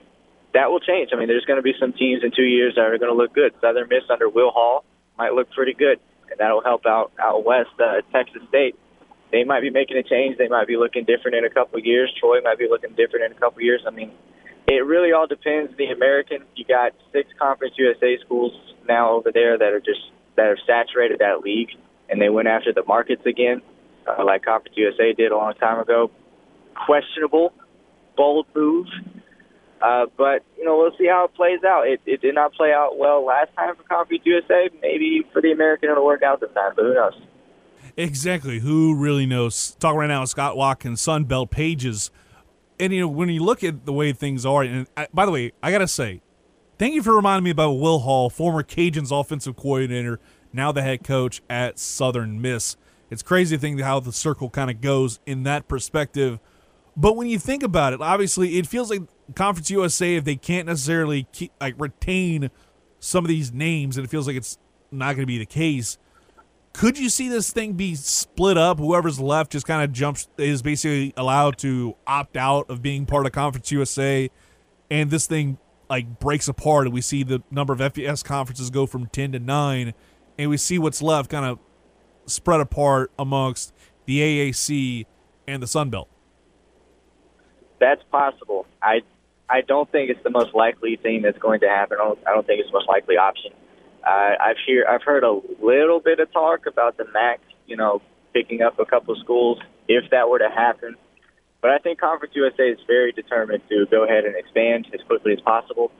that will change. I mean, there's going to be some teams in two years that are going to look good. Southern Miss under Will Hall might look pretty good, and that'll help out out west. Uh, Texas State, they might be making a change. They might be looking different in a couple of years. Troy might be looking different in a couple of years. I mean, it really all depends. The American, you got six Conference USA schools now over there that are just that have saturated that league, and they went after the markets again uh, like Conference USA did a long time ago. Questionable, bold move. Uh, but you know, we'll see how it plays out. It, it did not play out well last time for Conference USA. Maybe for the American it'll work out this time, but who knows? Exactly. Who really knows? Talking right now with Scott Watkins, Sun Belt Pages. And you know, when you look at the way things are, and I, by the way, I gotta say, thank you for reminding me about Will Hall, former Cajuns offensive coordinator, now the head coach at Southern Miss. It's crazy to think how the circle kind of goes in that perspective. But when you think about it, obviously it feels like Conference USA if they can't necessarily keep, like retain some of these names, and it feels like it's not going to be the case. Could you see this thing be split up? Whoever's left just kind of jumps is basically allowed to opt out of being part of Conference USA, and this thing like breaks apart, and we see the number of FBS conferences go from ten to nine, and we see what's left kind of spread apart amongst the AAC and the Sun Belt? That's possible. I I don't think it's the most likely thing that's going to happen. I don't, I don't think it's the most likely option. Uh, I've hear I've heard a little bit of talk about the MAC, you know, picking up a couple schools if that were to happen. But I think Conference USA is very determined to go ahead and expand as quickly as possible.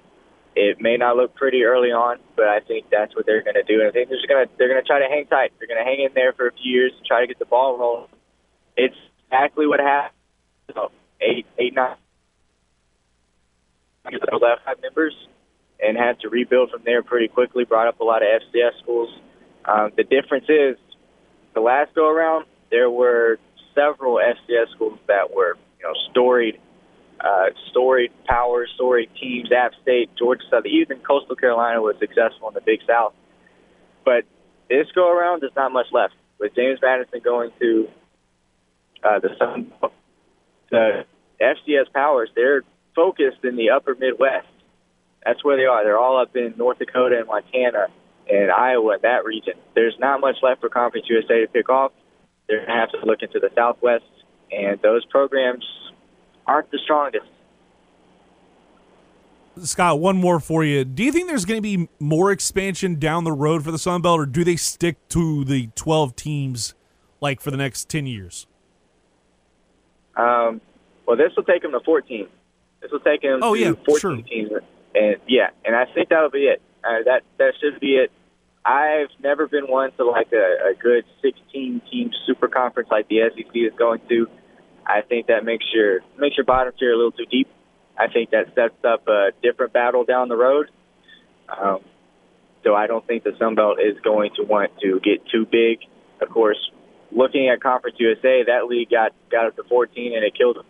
It may not look pretty early on, but I think that's what they're going to do. And I think they're going to they're going to try to hang tight. They're going to hang in there for a few years and try to get the ball rolling. It's exactly what happened. So eight, eight, nine. Last five members and had to rebuild from there pretty quickly. Brought up a lot of FCS schools. Um, the difference is the last go around, there were several FCS schools that were, you know, storied, uh, storied powers, storied teams. App State, Georgia Southern, even Coastal Carolina was successful in the Big South. But this go around, there's not much left. With James Madison going to uh, the Sun, the FCS powers, they're focused in the Upper Midwest. That's where they are. They're all up in North Dakota and Montana and Iowa, that region. There's not much left for Conference USA to pick off. They're going to have to look into the Southwest, and those programs aren't the strongest. Scott, one more for you. Do you think there's going to be more expansion down the road for the Sun Belt, or do they stick to the 12 teams like for the next 10 years? Um, well, this will take them to 14. This will take them oh, to yeah, 14 sure. teams, and yeah, and I think that'll be it. Uh, that that should be it. I've never been one to like a, a good 16 team super conference like the SEC is going to. I think that makes your makes your bottom tier a little too deep. I think that sets up a different battle down the road. Um, so I don't think the Sun Belt is going to want to get too big. Of course, looking at Conference USA, that league got got up to 14 and it killed them.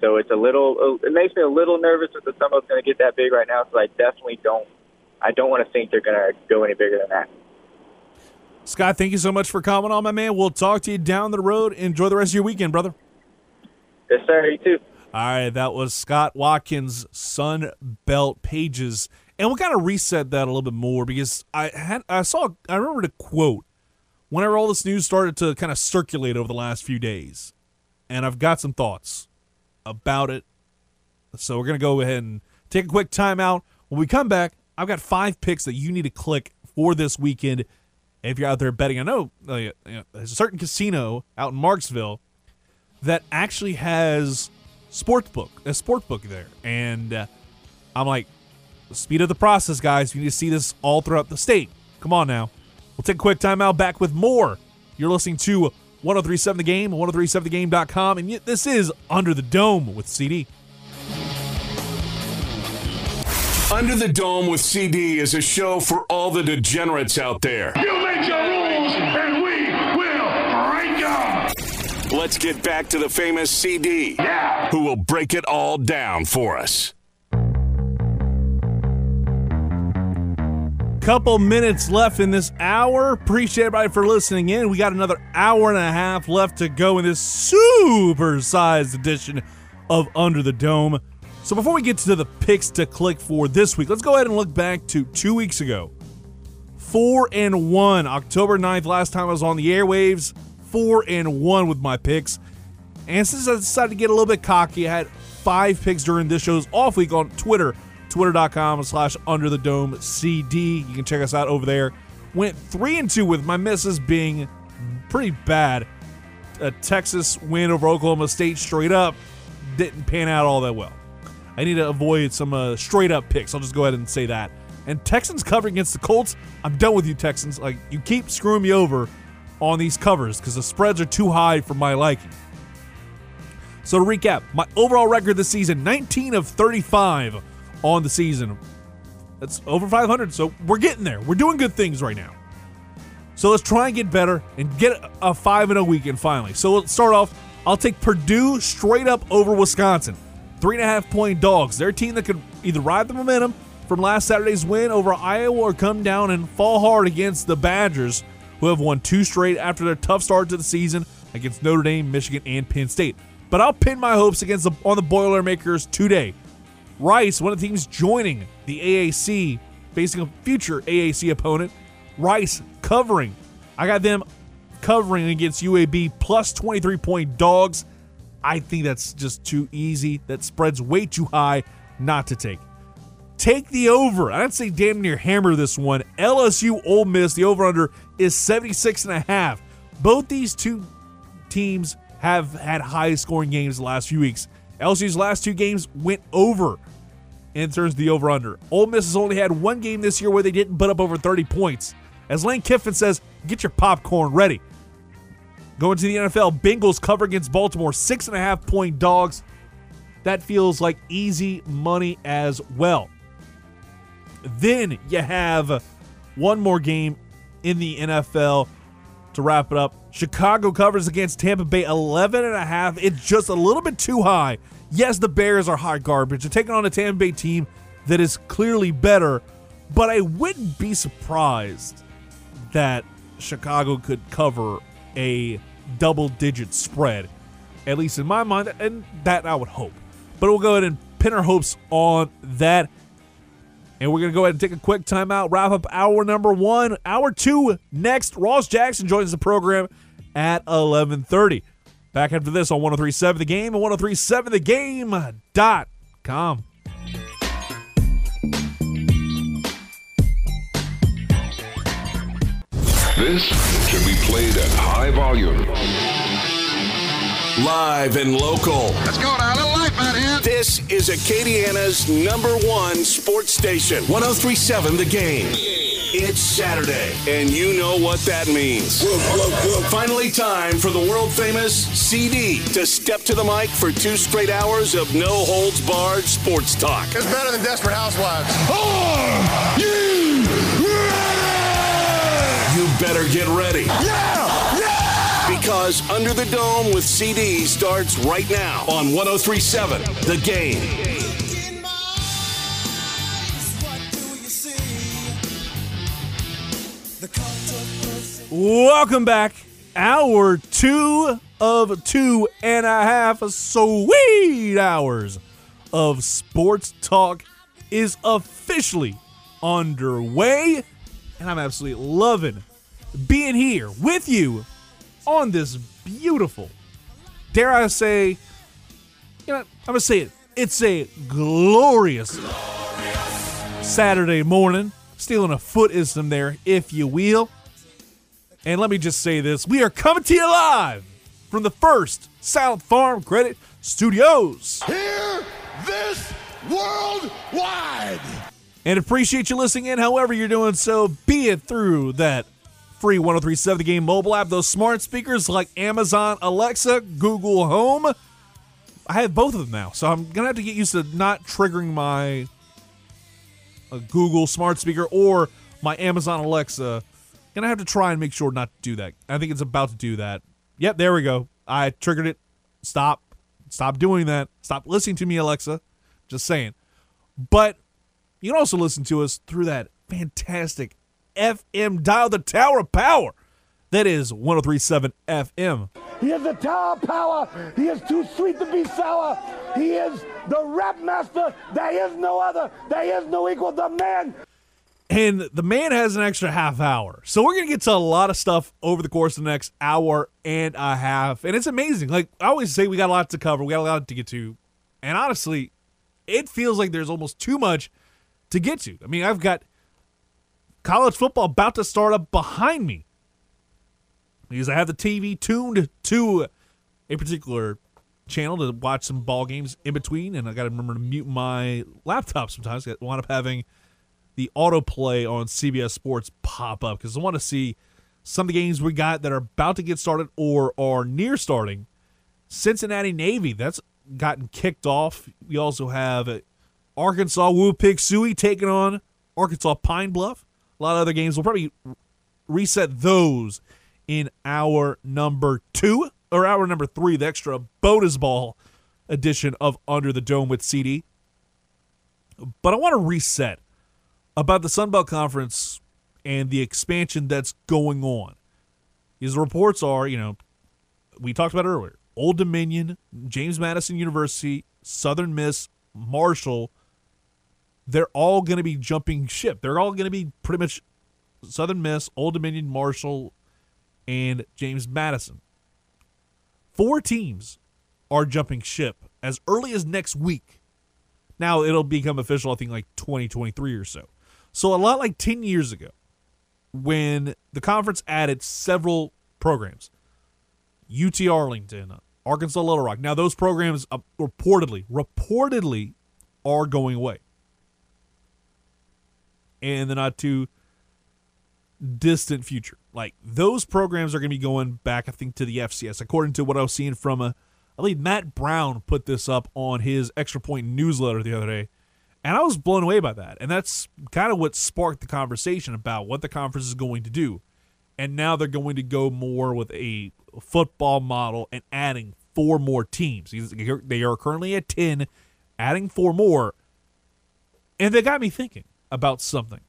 So it's a little. It makes me a little nervous that the Sun going to get that big right now. So I definitely don't. I don't want to think they're going to go any bigger than that. Scott, thank you so much for coming on, my man. We'll talk to you down the road. Enjoy the rest of your weekend, brother. Yes, sir. You too. All right, that was Scott Watkins, Sun Belt Pages, and we got to reset that a little bit more because I had I saw I remember the quote whenever all this news started to kind of circulate over the last few days, and I've got some thoughts about it. So we're gonna go ahead and take a quick timeout. When we come back, I've got five picks that you need to click for this weekend. If you're out there betting, I know, uh, you know there's a certain casino out in Marksville that actually has sportsbook, a sportsbook there, and uh, I'm like, speed of the process, guys. You need to see this all throughout the state. Come on now. We'll take a quick timeout. Back with more. You're listening to 1037 The Game, 1037thegame.com, and yet this is Under the Dome with CD. Under the Dome with CD is a show for all the degenerates out there. You make your rules, and we will break them. Let's get back to the famous CD, Yeah. who will break it all down for us. Couple minutes left in this hour. Appreciate everybody for listening in. We got another hour and a half left to go in this super sized edition of Under the Dome. So before we get to the picks to click for this week, let's go ahead and look back to two weeks ago. Four and one, October 9th, last time I was on the airwaves. Four and one with my picks. And since I decided to get a little bit cocky, I had five picks during this show's off week on Twitter, twitter.com slash under the dome CD. You can check us out over there. Went three and two with my misses being pretty bad. A Texas win over Oklahoma State straight up didn't pan out all that well. I need to avoid some uh, straight up picks. I'll just go ahead and say that. And Texans covering against the Colts, I'm done with you, Texans. Like you keep screwing me over on these covers because the spreads are too high for my liking. So to recap, my overall record this season: 19 of 35 on the season. That's over 500. So we're getting there. We're doing good things right now. So let's try and get better and get a five and a weekend finally. So let's start off. I'll take Purdue straight up over Wisconsin. Three and a half point dogs. They're a team that could either ride the momentum from last Saturday's win over Iowa or come down and fall hard against the Badgers, who have won two straight after their tough start to the season against Notre Dame, Michigan, and Penn State. But I'll pin my hopes against the, on the Boilermakers today. Rice, one of the teams joining the AAC, facing a future AAC opponent. Rice covering. I got them covering against UAB plus 23 point dogs. I think that's just too easy. That spread's way too high not to take. Take the over. I'd say damn near hammer this one. LSU Ole Miss, the over under is 76 and a half. Both these two teams have had high scoring games the last few weeks. LSU's last two games went over of the over under. Ole Miss has only had one game this year where they didn't put up over 30 points. As Lane Kiffin says, get your popcorn ready. Going to the NFL, Bengals cover against Baltimore, six and a half point dogs. That feels like easy money as well. Then you have one more game in the NFL to wrap it up. Chicago covers against Tampa Bay 11 and a half. It's just a little bit too high. Yes, the Bears are hot garbage. They're taking on a Tampa Bay team that is clearly better, but I wouldn't be surprised that Chicago could cover a double digit spread, at least in my mind, and that I would hope. But we'll go ahead and pin our hopes on that. And we're going to go ahead and take a quick timeout, wrap up hour number one. Hour two next. Ross Jackson joins the program at 1130. Back after this on 1037 The Game and 1037thegame.com. This should be played at high volume. Live and local. Let's go now. A little life out here. This is Acadiana's number one sports station. 1037 The Game. It's Saturday, and you know what that means. Finally, time for the world famous CD to step to the mic for two straight hours of no holds barred sports talk. It's better than Desperate Housewives. You better get ready. Yeah! Yeah! Because Under the Dome with CD starts right now on 1037 The Game. Welcome back. Hour two of two and a half sweet hours of sports talk is officially underway. And I'm absolutely loving being here with you on this beautiful, dare I say, you know, I'm going to say it. It's a glorious Saturday morning. Stealing a footism there, if you will. And let me just say this we are coming to you live from the first South Farm Credit Studios. Hear this worldwide. And appreciate you listening in, however, you're doing so, be it through that free 1037 The Game mobile app, those smart speakers like Amazon Alexa, Google Home. I have both of them now, so I'm going to have to get used to not triggering my uh, Google smart speaker or my Amazon Alexa. Gonna have to try and make sure not to do that. I think it's about to do that. Yep, there we go. I triggered it. Stop. Stop doing that. Stop listening to me, Alexa. Just saying. But you can also listen to us through that fantastic FM dial, the Tower of Power. That is 1037 FM. He is the Tower of Power. He is too sweet to be sour. He is the rap master. There is no other. There is no equal. The man. And the man has an extra half hour. So we're going to get to a lot of stuff over the course of the next hour and a half. And it's amazing. Like I always say, we got a lot to cover, we got a lot to get to. And honestly, it feels like there's almost too much to get to. I mean, I've got college football about to start up behind me because I have the TV tuned to a particular channel to watch some ball games in between, and I got to remember to mute my laptop sometimes. I wind up having the autoplay on CBS Sports pop up because I want to see some of the games we got that are about to get started or are near starting. Cincinnati Navy, that's gotten kicked off. We also have uh, Arkansas Woo Pig Sooie taking on Arkansas Pine Bluff. A lot of other games. We'll probably reset those in hour number two or hour number three, the extra bonus ball edition of Under the Dome with CD. But I want to reset about the Sun Belt Conference and the expansion that's going on. These reports are, you know, we talked about earlier. Old Dominion, James Madison University, Southern Miss, Marshall, they're all going to be jumping ship. They're all going to be pretty much Southern Miss, Old Dominion, Marshall, and James Madison. Four teams are jumping ship as early as next week. Now it'll become official, I think, like 2023 or so. So a lot like 10 years ago, when the conference added several programs, UT Arlington, Arkansas Little Rock. Now those programs uh, reportedly, reportedly, are going away. In the not too distant future, like those programs are going to be going back, I think, to the FCS, according to what I was seeing from a. I believe Matt Brown put this up on his Extra Point newsletter the other day, and I was blown away by that. And that's kind of what sparked the conversation about what the conference is going to do. and now they're going to go more with a football model and adding four more teams. They are currently at 10, adding four more. And they got me thinking about something.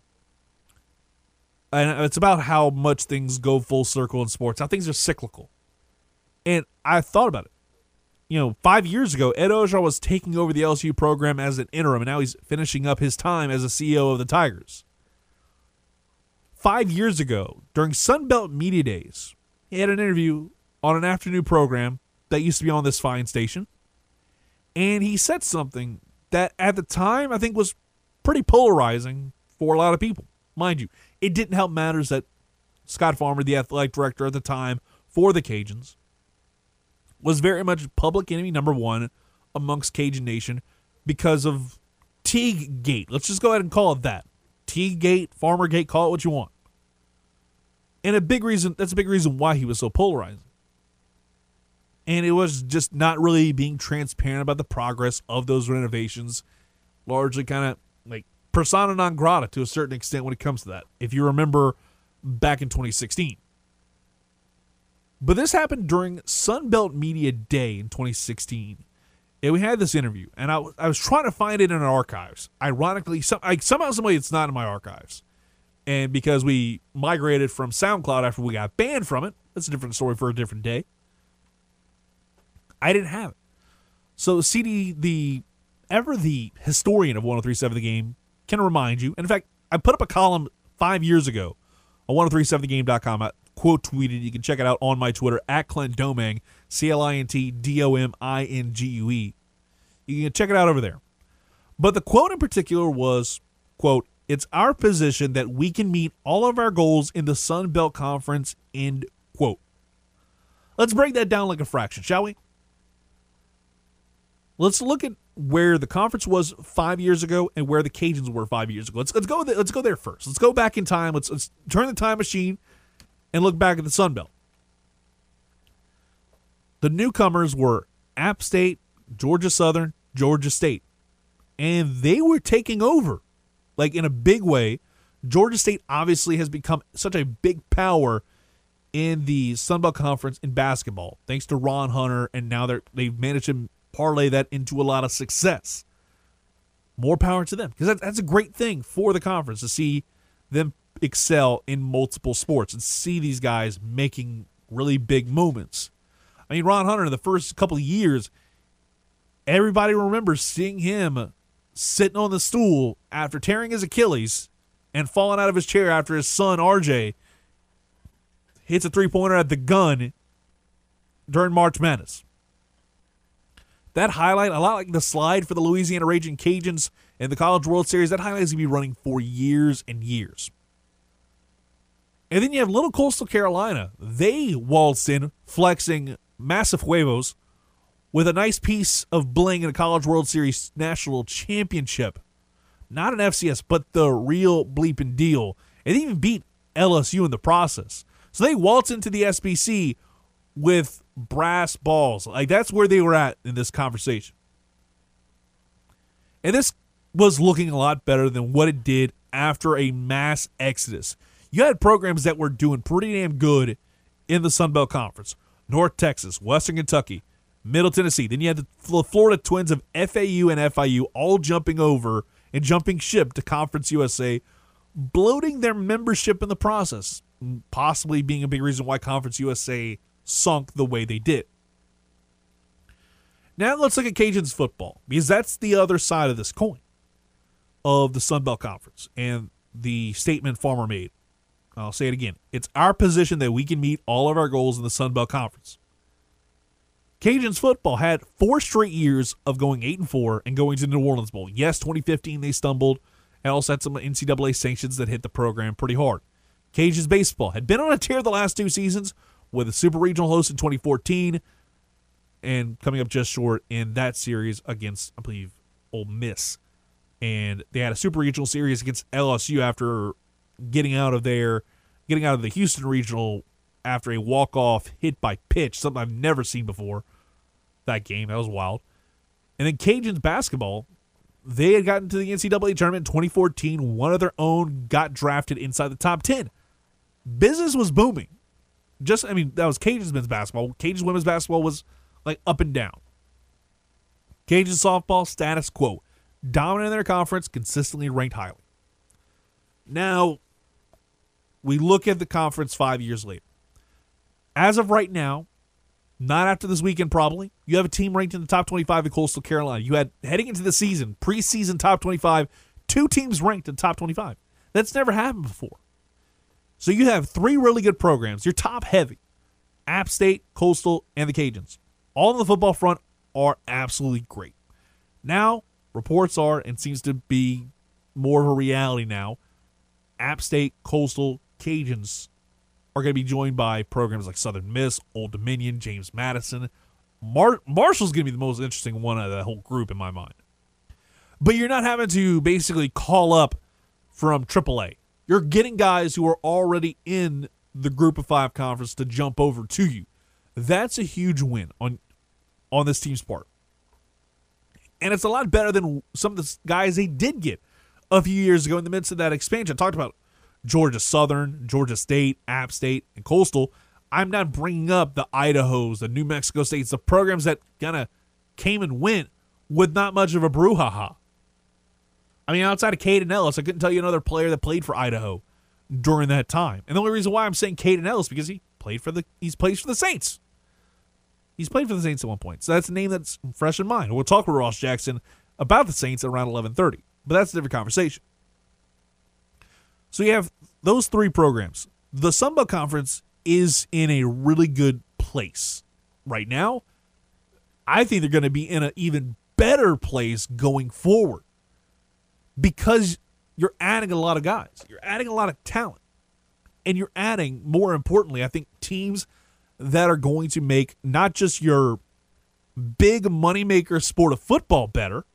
And it's about how much things go full circle in sports, how things are cyclical. And I thought about it. You know, five years ago, Ed Orgeron was taking over the LSU program as an interim, and now he's finishing up his time as a CEO of the Tigers. Five years ago, during Sunbelt Media Days, he had an interview on an afternoon program that used to be on this fine station. And he said something that at the time I think was pretty polarizing for a lot of people. Mind you, it didn't help matters that Scott Farmer, the athletic director at the time for the Cajuns, was very much public enemy number one amongst Cajun Nation because of Teague Gate. Let's just go ahead and call it that. Teague Gate, Farmer Gate, call it what you want. And a big reason that's a big reason why he was so polarizing. And it was just not really being transparent about the progress of those renovations, largely kind of like persona non grata to a certain extent when it comes to that. If you remember back in 2016. But this happened during Sunbelt Media Day in 2016. And we had this interview, and I, I was trying to find it in our archives. Ironically, some, somehow, somebody, it's not in my archives. And because we migrated from SoundCloud after we got banned from it, that's a different story for a different day. I didn't have it. So CD, the ever the historian of 1037 the game, can remind you. And in fact, I put up a column five years ago on 1037thegame.com. Quote tweeted. You can check it out on my Twitter at Clint Domingue, C L I N T D O M I N G U E. You can check it out over there. But the quote in particular was, quote, it's our position that we can meet all of our goals in the Sun Belt Conference, end quote. Let's break that down like a fraction, shall we? Let's look at where the conference was five years ago and where the Cajuns were five years ago. Let's let's go let's go there first. Let's go back in time. Let's let's turn the time machine and look back at the Sun Belt. The newcomers were App State, Georgia Southern, Georgia State, and they were taking over, like in a big way. Georgia State obviously has become such a big power in the Sun Belt Conference in basketball, thanks to Ron Hunter, and now they're they've managed to parlay that into a lot of success. More power to them because that, that's a great thing for the conference to see them excel in multiple sports and see these guys making really big moments. I mean, Ron Hunter in the first couple of years, everybody remembers seeing him sitting on the stool after tearing his Achilles and falling out of his chair after his son RJ hits a three pointer at the gun during March Madness. That highlight, a lot like the slide for the Louisiana Ragin' Cajuns in the College World Series, that highlight is going to be running for years and years. And then you have Little Coastal Carolina. They waltzed in, flexing massive huevos with a nice piece of bling in a College World Series national championship. Not an FCS, but the real bleeping deal. And even beat LSU in the process. So they waltz into the SBC with brass balls. Like that's where they were at in this conversation. And this was looking a lot better than what it did after a mass exodus you had programs that were doing pretty damn good in the Sun Belt Conference. North Texas, Western Kentucky, Middle Tennessee. Then you had the Florida Twins of FAU and FIU all jumping over and jumping ship to Conference USA, bloating their membership in the process, possibly being a big reason why Conference USA sunk the way they did. Now let's look at Cajuns football because that's the other side of this coin of the Sun Belt Conference and the statement Farmer made. I'll say it again. It's our position that we can meet all of our goals in the Sun Belt Conference. Cajuns football had four straight years of going eight and four and going to the New Orleans Bowl. Yes, 2015 they stumbled and also had some NCAA sanctions that hit the program pretty hard. Cajuns baseball had been on a tear the last two seasons with a super regional host in 2014 and coming up just short in that series against, I believe, Ole Miss. And they had a super regional series against LSU after getting out of there, getting out of the Houston Regional after a walk off hit by pitch, something I've never seen before. That game, that was wild. And then Cajuns basketball, they had gotten to the NCAA tournament in 2014. One of their own got drafted inside the top 10. business was booming. Just, I mean, that was Cajuns men's basketball. Cajuns women's basketball was like up and down. Cajun softball, status quo. Dominant in their conference, consistently ranked highly. Now, we look at the conference five years later. As of right now, not after this weekend, probably, you have a team ranked in the top 25 in Coastal Carolina. You had, heading into the season, preseason top 25, two teams ranked in top 25. That's never happened before. So you have three really good programs. You're top heavy App State, Coastal, and the Cajuns. All on the football front are absolutely great. Now, reports are, and seems to be more of a reality now, App State, Coastal, Cajuns are going to be joined by programs like Southern Miss, Old Dominion, James Madison. Mar- Marshall's going to be the most interesting one of the whole group in my mind. But you're not having to basically call up from AAA. You're getting guys who are already in the group of five conference to jump over to you. That's a huge win on on this team's part. And it's a lot better than some of the guys they did get a few years ago in the midst of that expansion. I talked about Georgia Southern, Georgia State, App State, and Coastal. I'm not bringing up the Idahos, the New Mexico States, the programs that kind of came and went with not much of a brouhaha. I mean, outside of Kaden Elliss, I couldn't tell you another player that played for Idaho during that time. And the only reason why I'm saying Kaden Elliss because he played for the he's played for the Saints. He's played for the Saints at one point, so that's a name that's fresh in mind. We'll talk with Ross Jackson about the Saints at around 11:30, but that's a different conversation. So you have those three programs. The Sun Conference is in a really good place right now. I think they're going to be in an even better place going forward because you're adding a lot of guys. You're adding a lot of talent. And you're adding, more importantly, I think teams that are going to make not just your big moneymaker sport of football better,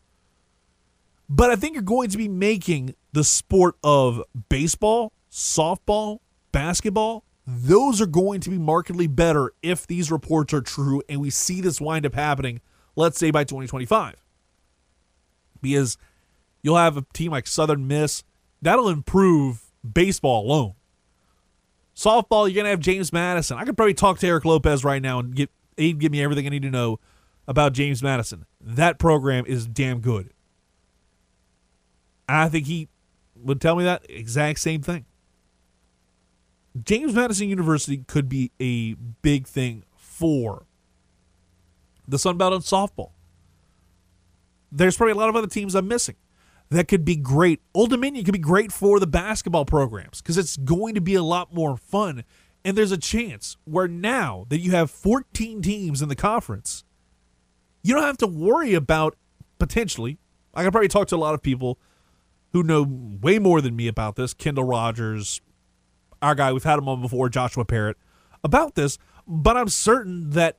but I think you're going to be making the sport of baseball, softball, basketball, those are going to be markedly better if these reports are true and we see this wind up happening, let's say by 2025. Because you'll have a team like Southern Miss, that'll improve baseball alone. Softball, you're going to have James Madison. I could probably talk to Eric Lopez right now and get he'd give me everything I need to know about James Madison. That program is damn good. I think he would tell me that exact same thing. James Madison University could be a big thing for the Sun Belt and softball. There's probably a lot of other teams I'm missing that could be great. Old Dominion could be great for the basketball programs because it's going to be a lot more fun. And there's a chance where now that you have 14 teams in the conference, you don't have to worry about potentially. I can probably talk to a lot of people who know way more than me about this. Kendall Rogers, our guy, we've had him on before, Joshua Parrott, about this. But I'm certain that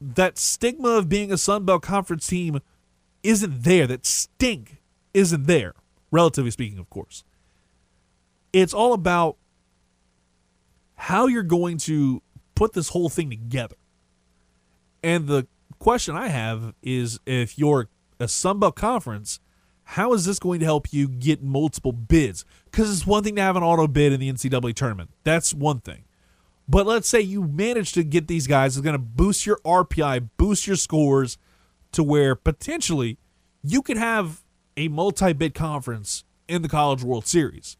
that stigma of being a Sun Belt Conference team isn't there. That stink isn't there, relatively speaking, of course. It's all about how you're going to put this whole thing together. And the question I have is if you're a Sun Belt Conference, how is this going to help you get multiple bids? Because it's one thing to have an auto bid in the NCAA tournament. That's one thing. But let's say you manage to get these guys, it's going to boost your RPI, boost your scores to where potentially you could have a multi bid conference in the College World Series,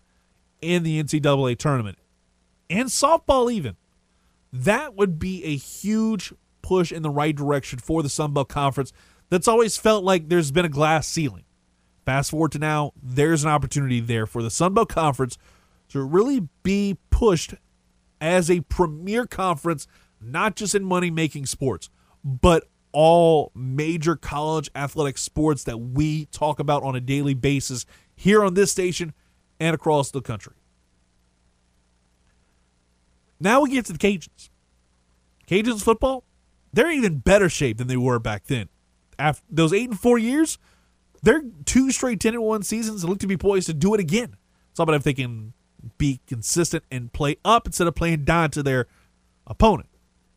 in the NCAA tournament, and softball, even. That would be a huge push in the right direction for the Sun Belt Conference that's always felt like there's been a glass ceiling. Fast forward to now, there's an opportunity there for the Sun Belt Conference to really be pushed as a premier conference, not just in money making sports, but all major college athletic sports that we talk about on a daily basis here on this station and across the country. Now we get to the Cajuns. Cajuns football, they're in even better shape than they were back then. After those eight and four years, they're two straight 10 and 1 seasons and look to be poised to do it again. It's all about if they can be consistent and play up instead of playing down to their opponent.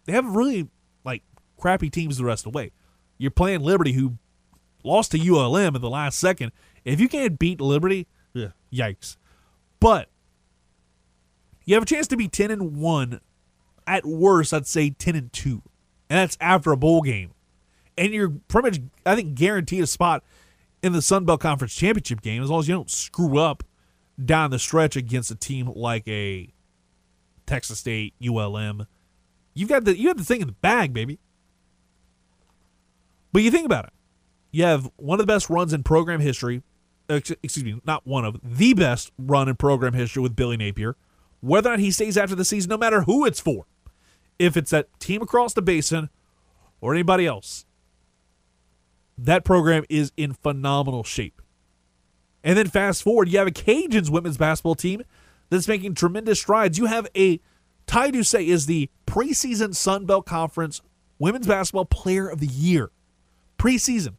They have really like crappy teams the rest of the way. You're playing Liberty, who lost to ULM in the last second. If you can't beat Liberty, ugh, yikes. But You have a chance to be 10 and 1. At worst, I'd say 10 and 2. And that's after a bowl game. And you're pretty much, I think, guaranteed a spot in the Sun Belt Conference Championship game as long as you don't screw up down the stretch against a team like a Texas State, ULM. You've got the you have the thing in the bag, baby. But you think about it. You have one of the best runs in program history. Excuse me, not one of the best run in program history with Billy Napier. Whether or not he stays after the season, no matter who it's for, if it's that team across the basin or anybody else, that program is in phenomenal shape. And then fast forward, you have a Cajuns women's basketball team that's making tremendous strides. You have a Ty Say is the preseason Sun Belt Conference Women's Basketball Player of the Year. Preseason.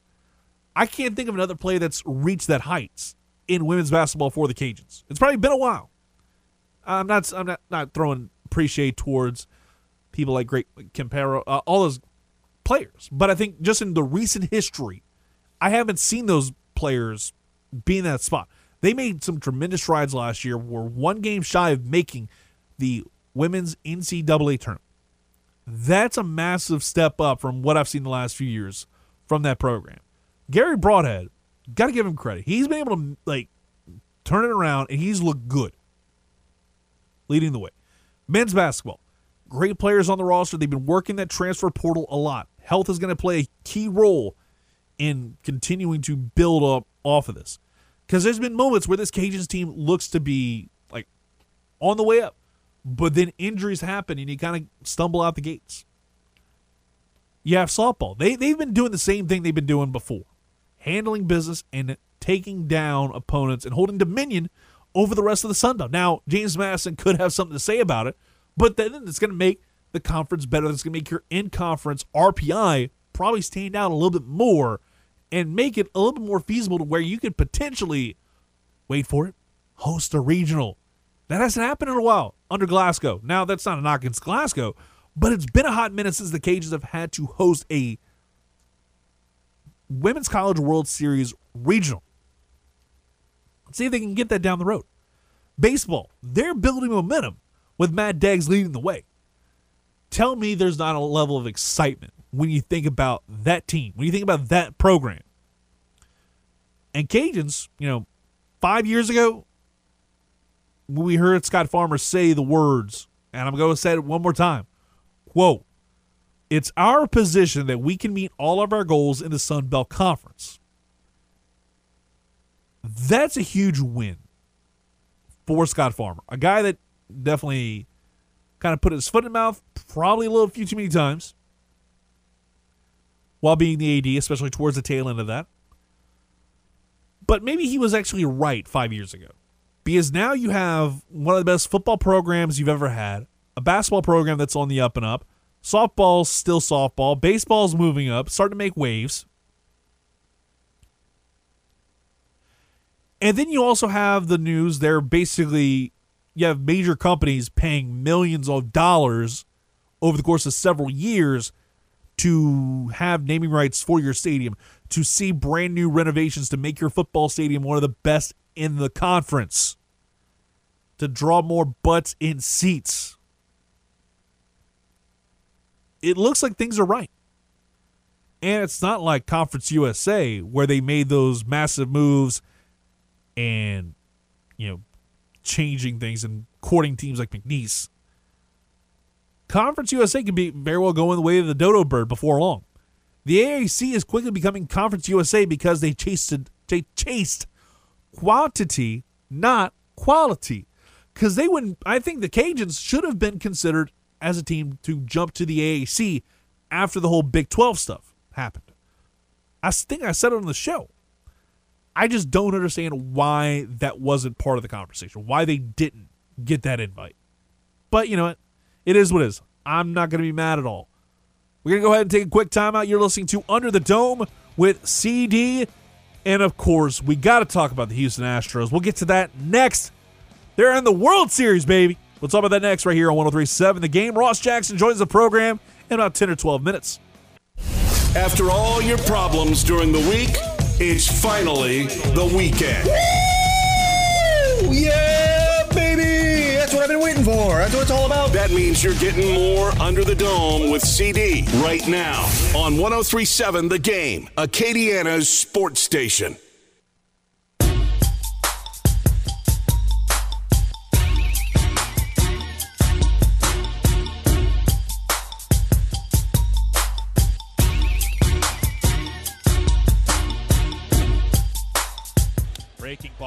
I can't think of another player that's reached that heights in women's basketball for the Cajuns. It's probably been a while. I'm not I'm not, not throwing appreciate towards people like Great Campero, uh, all those players, but I think just in the recent history, I haven't seen those players be in that spot. They made some tremendous strides last year. Were one game shy of making the women's NCAA tournament. That's a massive step up from what I've seen the last few years from that program. Garry Brodhead, got to give him credit. He's been able to like turn it around and he's looked good leading the way. Men's basketball, great players on the roster. They've been working that transfer portal a lot. Health is going to play a key role in continuing to build up off of this. Because there's been moments where this Cajuns team looks to be like on the way up, but then injuries happen and you kind of stumble out the gates. You have softball. They, they've been doing the same thing they've been doing before handling business and taking down opponents and holding dominion over the rest of the Sun Belt. Now, James Madison could have something to say about it, but then it's going to make the conference better. That's going to make your in conference RPI probably stand out a little bit more and make it a little bit more feasible to where you could potentially, wait for it, host a regional. That hasn't happened in a while under Glasgow. Now, that's not a knock against Glasgow, but it's been a hot minute since the Cajuns have had to host a Women's College World Series regional. Let's see if they can get that down the road. Baseball, they're building momentum with Matt Deggs leading the way. Tell me there's not a level of excitement when you think about that team, when you think about that program. And Cajuns, you know, five years ago, when we heard Scott Farmer say the words, and I'm going to say it one more time quote, it's our position that we can meet all of our goals in the Sun Belt Conference. That's a huge win for Scott Farmer, a guy that definitely kind of put his foot in the mouth probably a little few too many times while being the AD, especially towards the tail end of that. But maybe he was actually right five years ago. Because now you have one of the best football programs you've ever had, a basketball program that's on the up and up, Softball's still softball. Baseball's moving up, starting to make waves. And then you also have the news they're basically you have major companies paying millions of dollars over the course of several years to have naming rights for your stadium, to see brand new renovations to make your football stadium one of the best in the conference, to draw more butts in seats it looks like things are right. And it's not like Conference USA where they made those massive moves and, you know, changing things and courting teams like McNeese. Conference USA could be very well going the way of the dodo bird before long. The AAC is quickly becoming Conference USA because they chased they chased quantity, not quality. Because they wouldn't. I think the Cajuns should have been considered as a team to jump to the AAC after the whole Big 12 stuff happened. I think I said it on the show. I just don't understand why that wasn't part of the conversation, why they didn't get that invite. But you know what? It is what it is. I'm not going to be mad at all. We're going to go ahead and take a quick timeout. You're listening to Under the Dome with CD. And of course, we got to talk about the Houston Astros. We'll get to that next. They're in the World Series, baby. We'll talk about that next right here on 1037 The Game. Ross Jackson joins the program in about 10 or 12 minutes. After all your problems during the week, it's finally the weekend. Woo! Yeah, baby! That's what I've been waiting for. That's what it's all about. That means you're getting more under the dome with CD right now on 1037 The Game, Acadiana's sports station.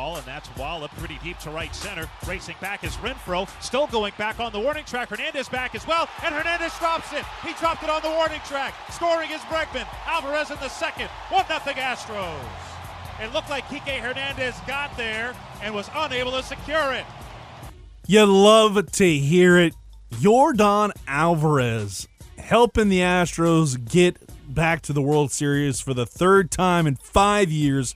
Ball, and that's Wallop pretty deep to right center. Racing back is Renfro, still going back on the warning track. Hernandez back as well, and Hernandez drops it. He dropped it on the warning track. Scoring is Bregman. Alvarez in the second. 1 0 Astros. It looked like Kike Hernandez got there and was unable to secure it. You love to hear it. Jordan Alvarez helping the Astros get back to the World Series for the third time in five years.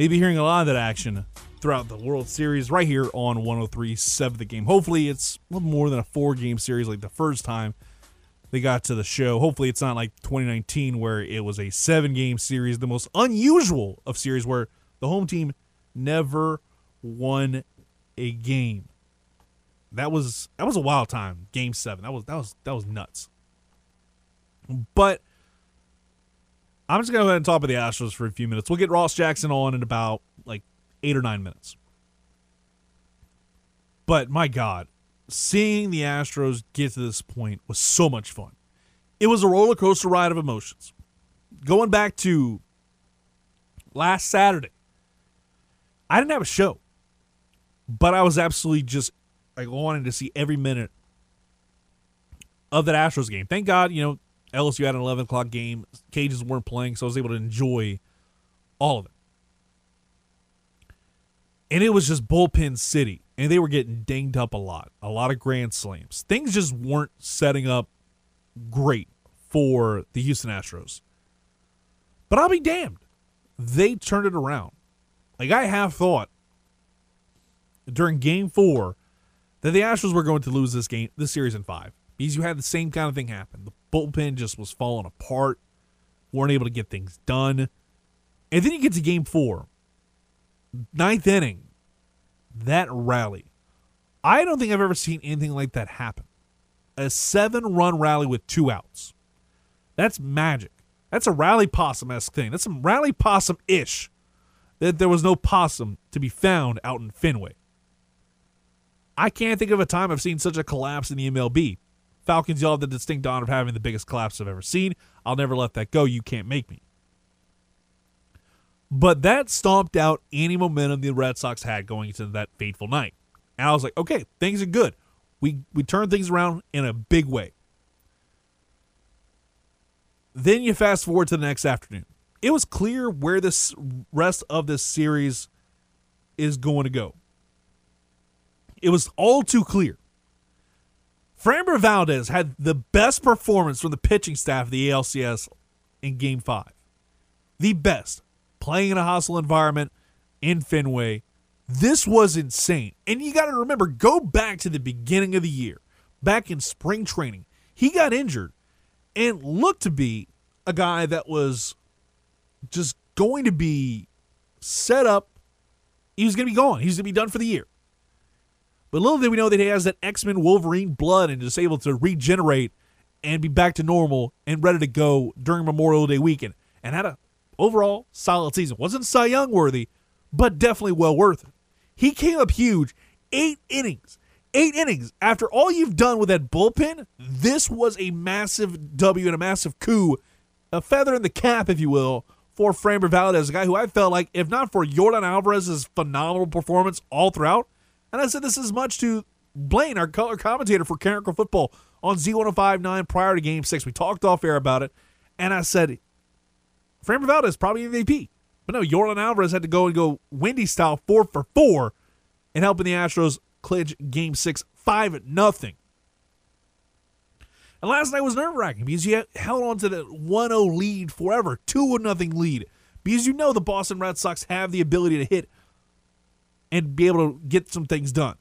You'll be hearing a lot of that action throughout the World Series right here on 103.7 The Game. Hopefully, it's a little more than a four game series like the first time they got to the show. Hopefully, it's not like 2019 where it was a seven game series, the most unusual of series where the home team never won a game. That was that was a wild time. Game seven. That was that was that was nuts. But I'm just gonna go ahead and talk about the Astros for a few minutes. We'll get Ross Jackson on in about like eight or nine minutes. But my God, seeing the Astros get to this point was so much fun. It was a roller coaster ride of emotions. Going back to last Saturday, I didn't have a show, but I was absolutely just like wanting to see every minute of that Astros game. Thank God, you know, LSU had an 11 o'clock game. Cajuns weren't playing, so I was able to enjoy all of it. And it was just bullpen city, and they were getting dinged up a lot. A lot of grand slams. Things just weren't setting up great for the Houston Astros. But I'll be damned. They turned it around. Like I have thought during game four that the Astros were going to lose this game, this series in five. Because you had the same kind of thing happen. The bullpen just was falling apart, weren't able to get things done. And then you get to game four, ninth inning, that rally. I don't think I've ever seen anything like that happen. A seven run rally with two outs. That's magic. That's a rally possum esque thing. That's some rally possum ish. That there was no possum to be found out in Fenway. I can't think of a time I've seen such a collapse in the MLB. Falcons, y'all have the distinct honor of having the biggest collapse I've ever seen. I'll never let that go. You can't make me. But that stomped out any momentum the Red Sox had going into that fateful night. And I was like, okay, things are good. We we turned things around in a big way. Then you fast forward to the next afternoon. It was clear where this rest of this series is going to go. It was all too clear. Framber Valdez had the best performance from the pitching staff of the ALCS in game five. The best. Playing in a hostile environment in Fenway. This was insane. And you got to remember, go back to the beginning of the year, back in spring training. He got injured and looked to be a guy that was just going to be set up. He was going to be gone. He was going to be done for the year. But little did we know that he has that X Men Wolverine blood and is able to regenerate and be back to normal and ready to go during Memorial Day weekend. And had a overall solid season. Wasn't Cy Young worthy, but definitely well worth it. He came up huge, eight innings. Eight innings. After all you've done with that bullpen, this was a massive W and a massive coup, a feather in the cap, if you will, for Framber Valdez, a guy who I felt like, if not for Jordan Alvarez's phenomenal performance all throughout, and I said this as much to Blaine, our color commentator for Carricker Football on Z1059 prior to Game 6. We talked off air about it, and I said, Framber Valdez probably MVP. But no, Jordan Alvarez had to go and go Wendy style four for four and helping the Astros clinch Game 6 5 nothing. And last night was nerve wracking because you held on to that 1 0 lead forever, 2 0 lead. Because you know the Boston Red Sox have the ability to hit and be able to get some things done.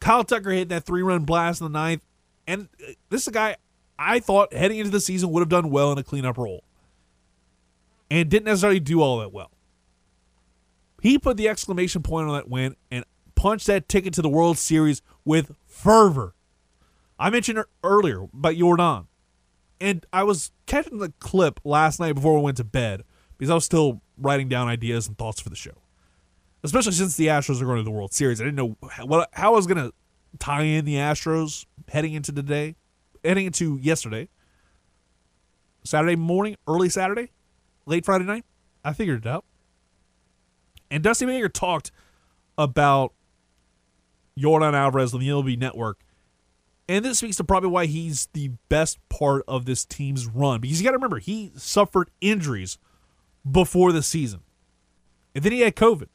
Kyle Tucker hit that three run blast in the ninth. And uh, this is a guy I thought heading into the season would have done well in a cleanup role. And didn't necessarily do all that well. He put the exclamation point on that win and punched that ticket to the World Series with fervor I mentioned earlier about Jordan, and I was catching the clip last night before we went to bed because I was still writing down ideas and thoughts for the show. Especially since the Astros are going to the World Series, I didn't know what how I was going to tie in the Astros heading into today, heading into yesterday, Saturday morning, early Saturday, late Friday night. I figured it out. And Dusty Baker talked about Jordan Alvarez on the MLB Network. And this speaks to probably why he's the best part of this team's run. Because you got to remember, he suffered injuries before the season. And then he had COVID.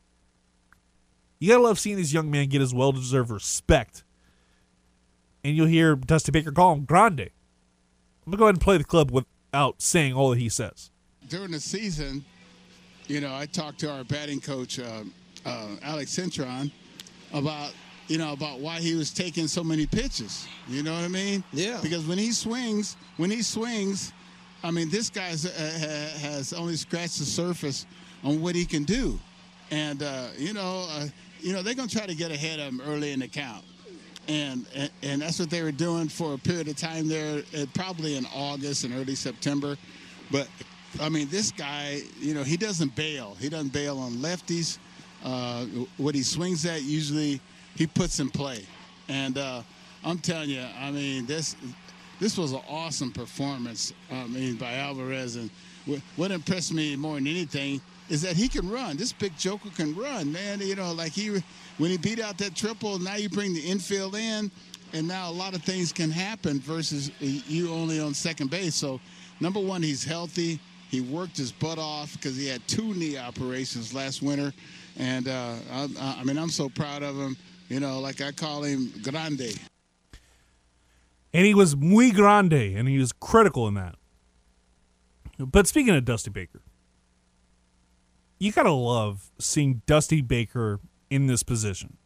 You got to love seeing this young man get his well deserved respect. And you'll hear Dusty Baker call him Grande. I'm going to go ahead and play the clip without saying all that he says. During the season, you know, I talked to our batting coach, uh, uh, Alex Cintron, about you know about why he was taking so many pitches. You know what I mean? Yeah. Because when he swings, when he swings, I mean, this guy uh, has only scratched the surface on what he can do, and uh, you know, uh, you know, they're gonna try to get ahead of him early in the count. And, and, and that's what they were doing for a period of time there, uh, probably in August and early September. But I mean, this guy, you know, he doesn't bail. He doesn't bail on lefties. Uh, what he swings at, usually he puts in play. And uh, I'm telling you, I mean, this this was an awesome performance. I mean, by Alvarez. And what impressed me more than anything is that he can run. This big joker can run, man. You know, like he when he beat out that triple, now you bring the infield in, and now a lot of things can happen versus you only on second base. So, number one, he's healthy. He worked his butt off because he had two knee operations last winter, and uh, I, I mean, I'm so proud of him. You know, like I call him Grande. And he was muy grande, and he was critical in that. But speaking of Dusty Baker, you gotta love seeing Dusty Baker in this position.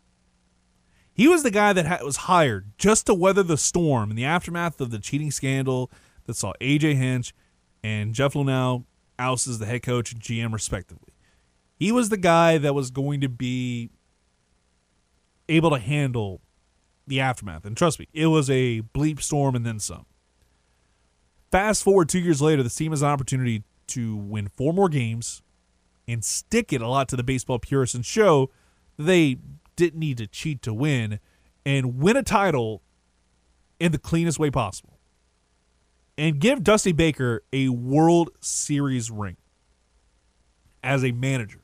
He was the guy that was hired just to weather the storm in the aftermath of the cheating scandal that saw AJ Hinch and Jeff Luhnow ousted as the head coach and GM respectively. He was the guy that was going to be able to handle the aftermath. And trust me, it was a bleep storm and then some. Fast forward two years later, the team has an opportunity to win four more games and stick it a lot to the baseball purists and show they didn't need to cheat to win and win a title in the cleanest way possible. And give Dusty Baker a World Series ring as a manager.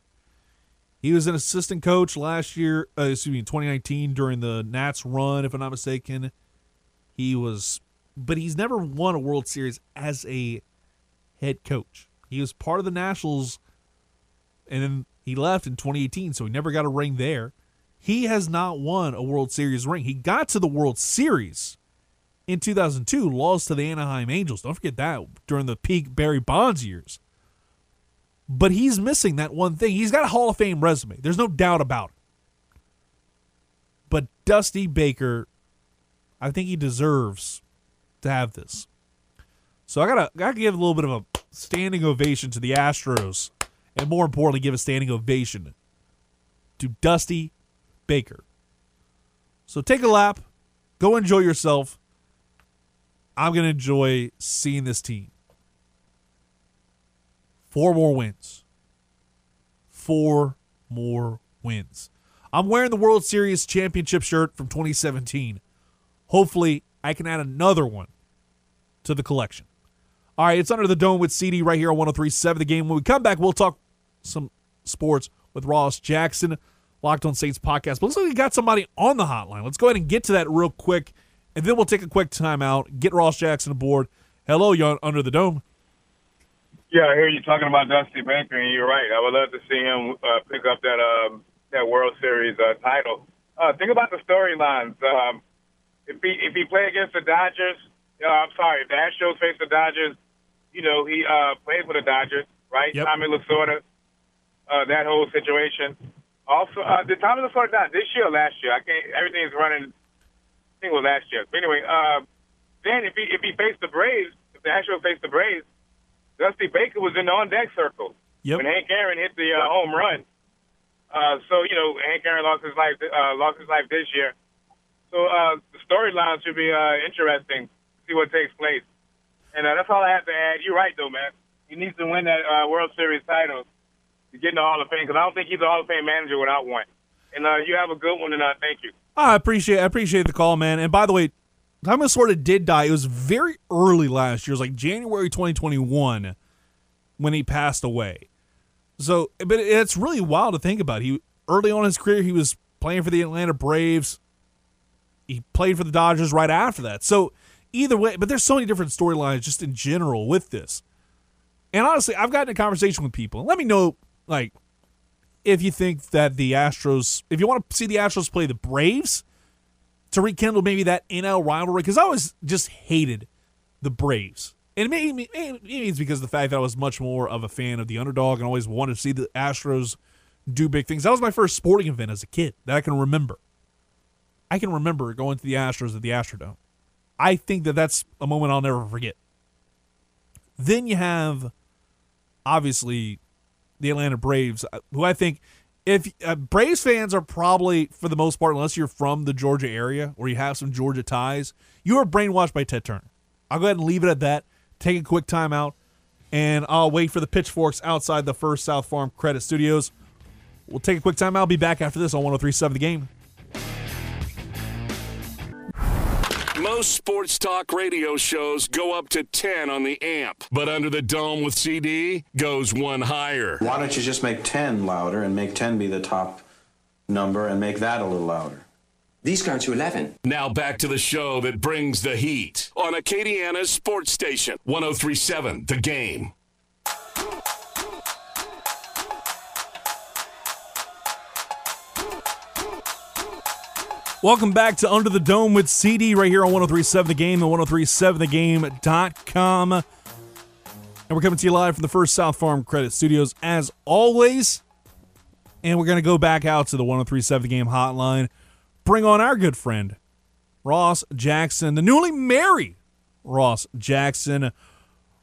He was an assistant coach last year, uh, excuse me, 2019 during the Nats run, if I'm not mistaken. He was, but he's never won a World Series as a head coach. He was part of the Nationals, and then he left in 2018, so he never got a ring there. He has not won a World Series ring. He got to the World Series in 2002, lost to the Anaheim Angels. Don't forget that during the peak Barry Bonds years. But he's missing that one thing. He's got a Hall of Fame resume. There's no doubt about it. But Dusty Baker, I think he deserves to have this. So I gotta, gotta give a little bit of a standing ovation to the Astros, and more importantly, give a standing ovation to Dusty Baker. So take a lap, go enjoy yourself. I'm gonna enjoy seeing this team. Four more wins. Four more wins. I'm wearing the World Series championship shirt from 2017. Hopefully, I can add another one to the collection. All right, it's Under the Dome with CD right here on 1037 The Game. When we come back, we'll talk some sports with Ross Jackson, Locked on Saints podcast. But looks like we got somebody on the hotline. Let's go ahead and get to that real quick, and then we'll take a quick timeout, get Ross Jackson aboard. Hello, you're Under the Dome. Yeah, I hear you talking about Dusty Baker, and you're right. I would love to see him uh, pick up that um, that World Series uh, title. Uh, think about the storylines. Um, if he if he played against the Dodgers, uh, I'm sorry, if the Astros face the Dodgers, you know he uh, played for the Dodgers, right? Yep. Tommy Lasorda, uh, that whole situation. Also, uh, did Tommy Lasorda not this year or last year? I can't. Everything's running. I think it was last year. But anyway, uh, then if he if he faced the Braves, if the Astros faced the Braves, Dusty Baker was in the on deck circle Yep. when Hank Aaron hit the uh, home run. Uh, so you know Hank Aaron lost his life uh, lost his life this year. So uh, the storyline should be uh, interesting. See what takes place. And uh, that's all I have to add. You're right, though, man. He needs to win that uh, World Series title to get in the Hall of Fame because I don't think he's a Hall of Fame manager without one. And uh, you have a good one, and uh, thank you. I appreciate I appreciate the call, man. And by the way, Tommy Lasorda did die. It was very early last year. It was like January 2021 when he passed away. So, but it's really wild to think about. He early on in his career, he was playing for the Atlanta Braves. He played for the Dodgers right after that. So, either way, but there's so many different storylines just in general with this. And honestly, I've gotten a conversation with people. Let me know, like, if you think that the Astros, if you want to see the Astros play the Braves to rekindle maybe that NL rivalry, because I always just hated the Braves. And maybe it's because of the fact that I was much more of a fan of the underdog and always wanted to see the Astros do big things. That was my first sporting event as a kid that I can remember. I can remember going to the Astros at the Astrodome. I think that that's a moment I'll never forget. Then you have, obviously, the Atlanta Braves, uh, who I think if uh, Braves fans are probably for the most part, unless you're from the Georgia area or you have some Georgia ties, you are brainwashed by Ted Turner. I'll go ahead and leave it at that. Take a quick timeout, and I'll wait for the pitchforks outside the First South Farm Credit Studios. We'll take a quick timeout. I'll be back after this on 1037 The Game. Most sports talk radio shows go up to 10 on the amp, but Under the Dome with CD goes one higher. Why don't you just make 10 louder and make 10 be the top number and make that a little louder? These go to 11. Now back to the show that brings the heat on Acadiana's sports station, 1037 The Game. Welcome back to Under the Dome with CD right here on 1037 The Game and 1037thegame.com. And we're coming to you live from the First South Farm Credit Studios as always. And we're going to go back out to the 1037 The Game hotline. Bring on our good friend, Ross Jackson, the newly married Ross Jackson.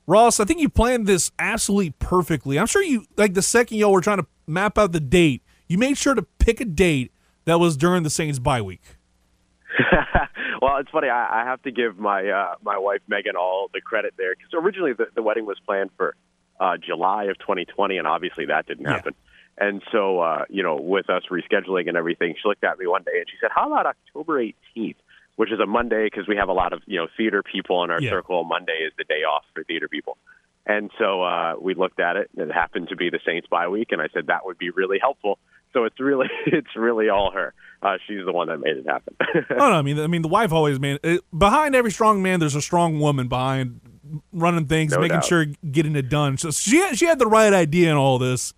Ross, I think you planned this absolutely perfectly. I'm sure you, like the second y'all were trying to map out the date, you made sure to pick a date that was during the Saints bye week. well, it's funny. I, I have to give my uh, my wife Megan all the credit there because originally the, the wedding was planned for uh, July of 2020, and obviously that didn't happen. Yeah. And so, uh, you know, with us rescheduling and everything, she looked at me one day and she said, "How about October 18th?" Which is a Monday because we have a lot of you know theater people in our Yeah. circle. Monday is the day off for theater people. And so uh, we looked at it, and it happened to be the Saints bye week, and I said that would be really helpful. So it's really, it's really all her. Uh, she's the one that made it happen. oh no, I mean, I mean, the wife always man it, behind every strong man. There's a strong woman behind running things, No making doubt. sure getting it done. So she had, she had the right idea in all this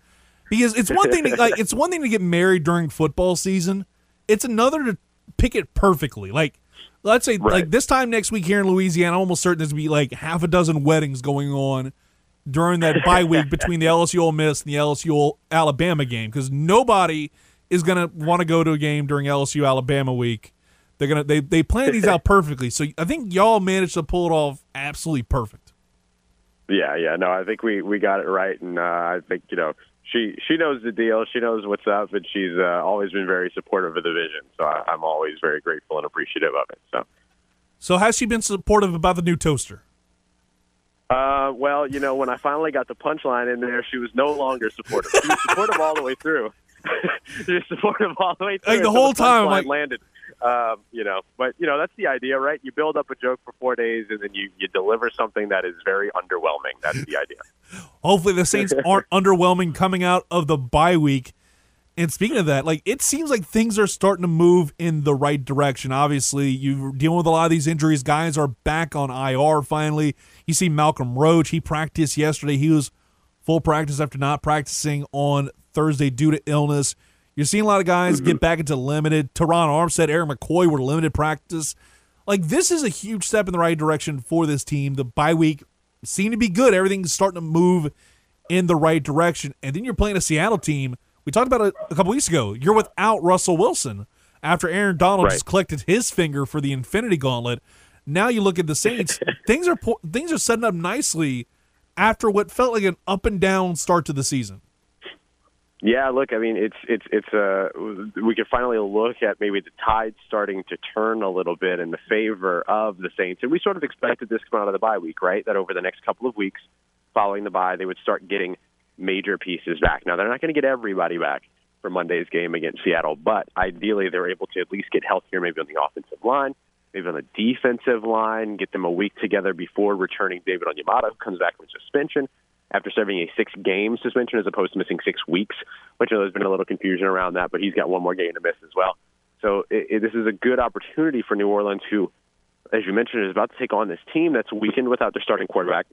because it's one thing to like it's one thing to get married during football season. It's another to pick it perfectly. Like let's say like this time next week here in Louisiana, I'm almost certain there's gonna be like half a dozen weddings going on during that bye week between the LSU Ole Miss and the LSU Alabama game because nobody is gonna want to go to a game during LSU Alabama week. They're gonna they they plan these out perfectly. So I think y'all managed to pull it off absolutely perfect. Yeah, yeah, no, I think we we got it right, and uh, I think you know she she knows the deal, she knows what's up, and she's uh, always been very supportive of the vision. So I, I'm always very grateful and appreciative of it. So, So has she been supportive about the new toaster? Uh, well, you know, when I finally got the punchline in there, she was no longer supportive. She was supportive all the way through. she was supportive all the way through. Like, the whole time, punchline like- landed. Um, you know, but you know that's the idea, right? You build up a joke for four days, and then you you deliver something that is very underwhelming. That's the idea. Hopefully the Saints aren't underwhelming coming out of the bye week. And speaking of that, like it seems like things are starting to move in the right direction. Obviously, you're dealing with a lot of these injuries. Guys are back on IR finally. You see Malcolm Roach, he practiced yesterday. He was full practice after not practicing on Thursday due to illness. You're seeing a lot of guys get mm-hmm. back into limited. Terron Armstead, Erik McCoy were limited practice. Like this is a huge step in the right direction for this team. The bye week seemed to be good. Everything's starting to move in the right direction. And then you're playing a Seattle team. We talked about it a couple weeks ago. You're without Russell Wilson after Aaron Donald Right. just collected his finger for the Infinity Gauntlet. Now you look at the Saints. things are po- things are setting up nicely after what felt like an up and down start to the season. Yeah, look, I mean, it's it's it's uh we can finally look at maybe the tide starting to turn a little bit in the favor of the Saints, and we sort of expected this coming out of the bye week, right? That over the next couple of weeks following the bye, they would start getting major pieces back. Now they're not going to get everybody back for Monday's game against Seattle, but ideally they're able to at least get healthier, maybe on the offensive line, maybe on the defensive line, get them a week together before returning David Onyemata, who comes back from suspension after serving a six game suspension as opposed to missing six weeks, which there's been a little confusion around that, but he's got one more game to miss as well. So it, it, this is a good opportunity for New Orleans, who, as you mentioned, is about to take on this team that's weakened without their starting quarterback,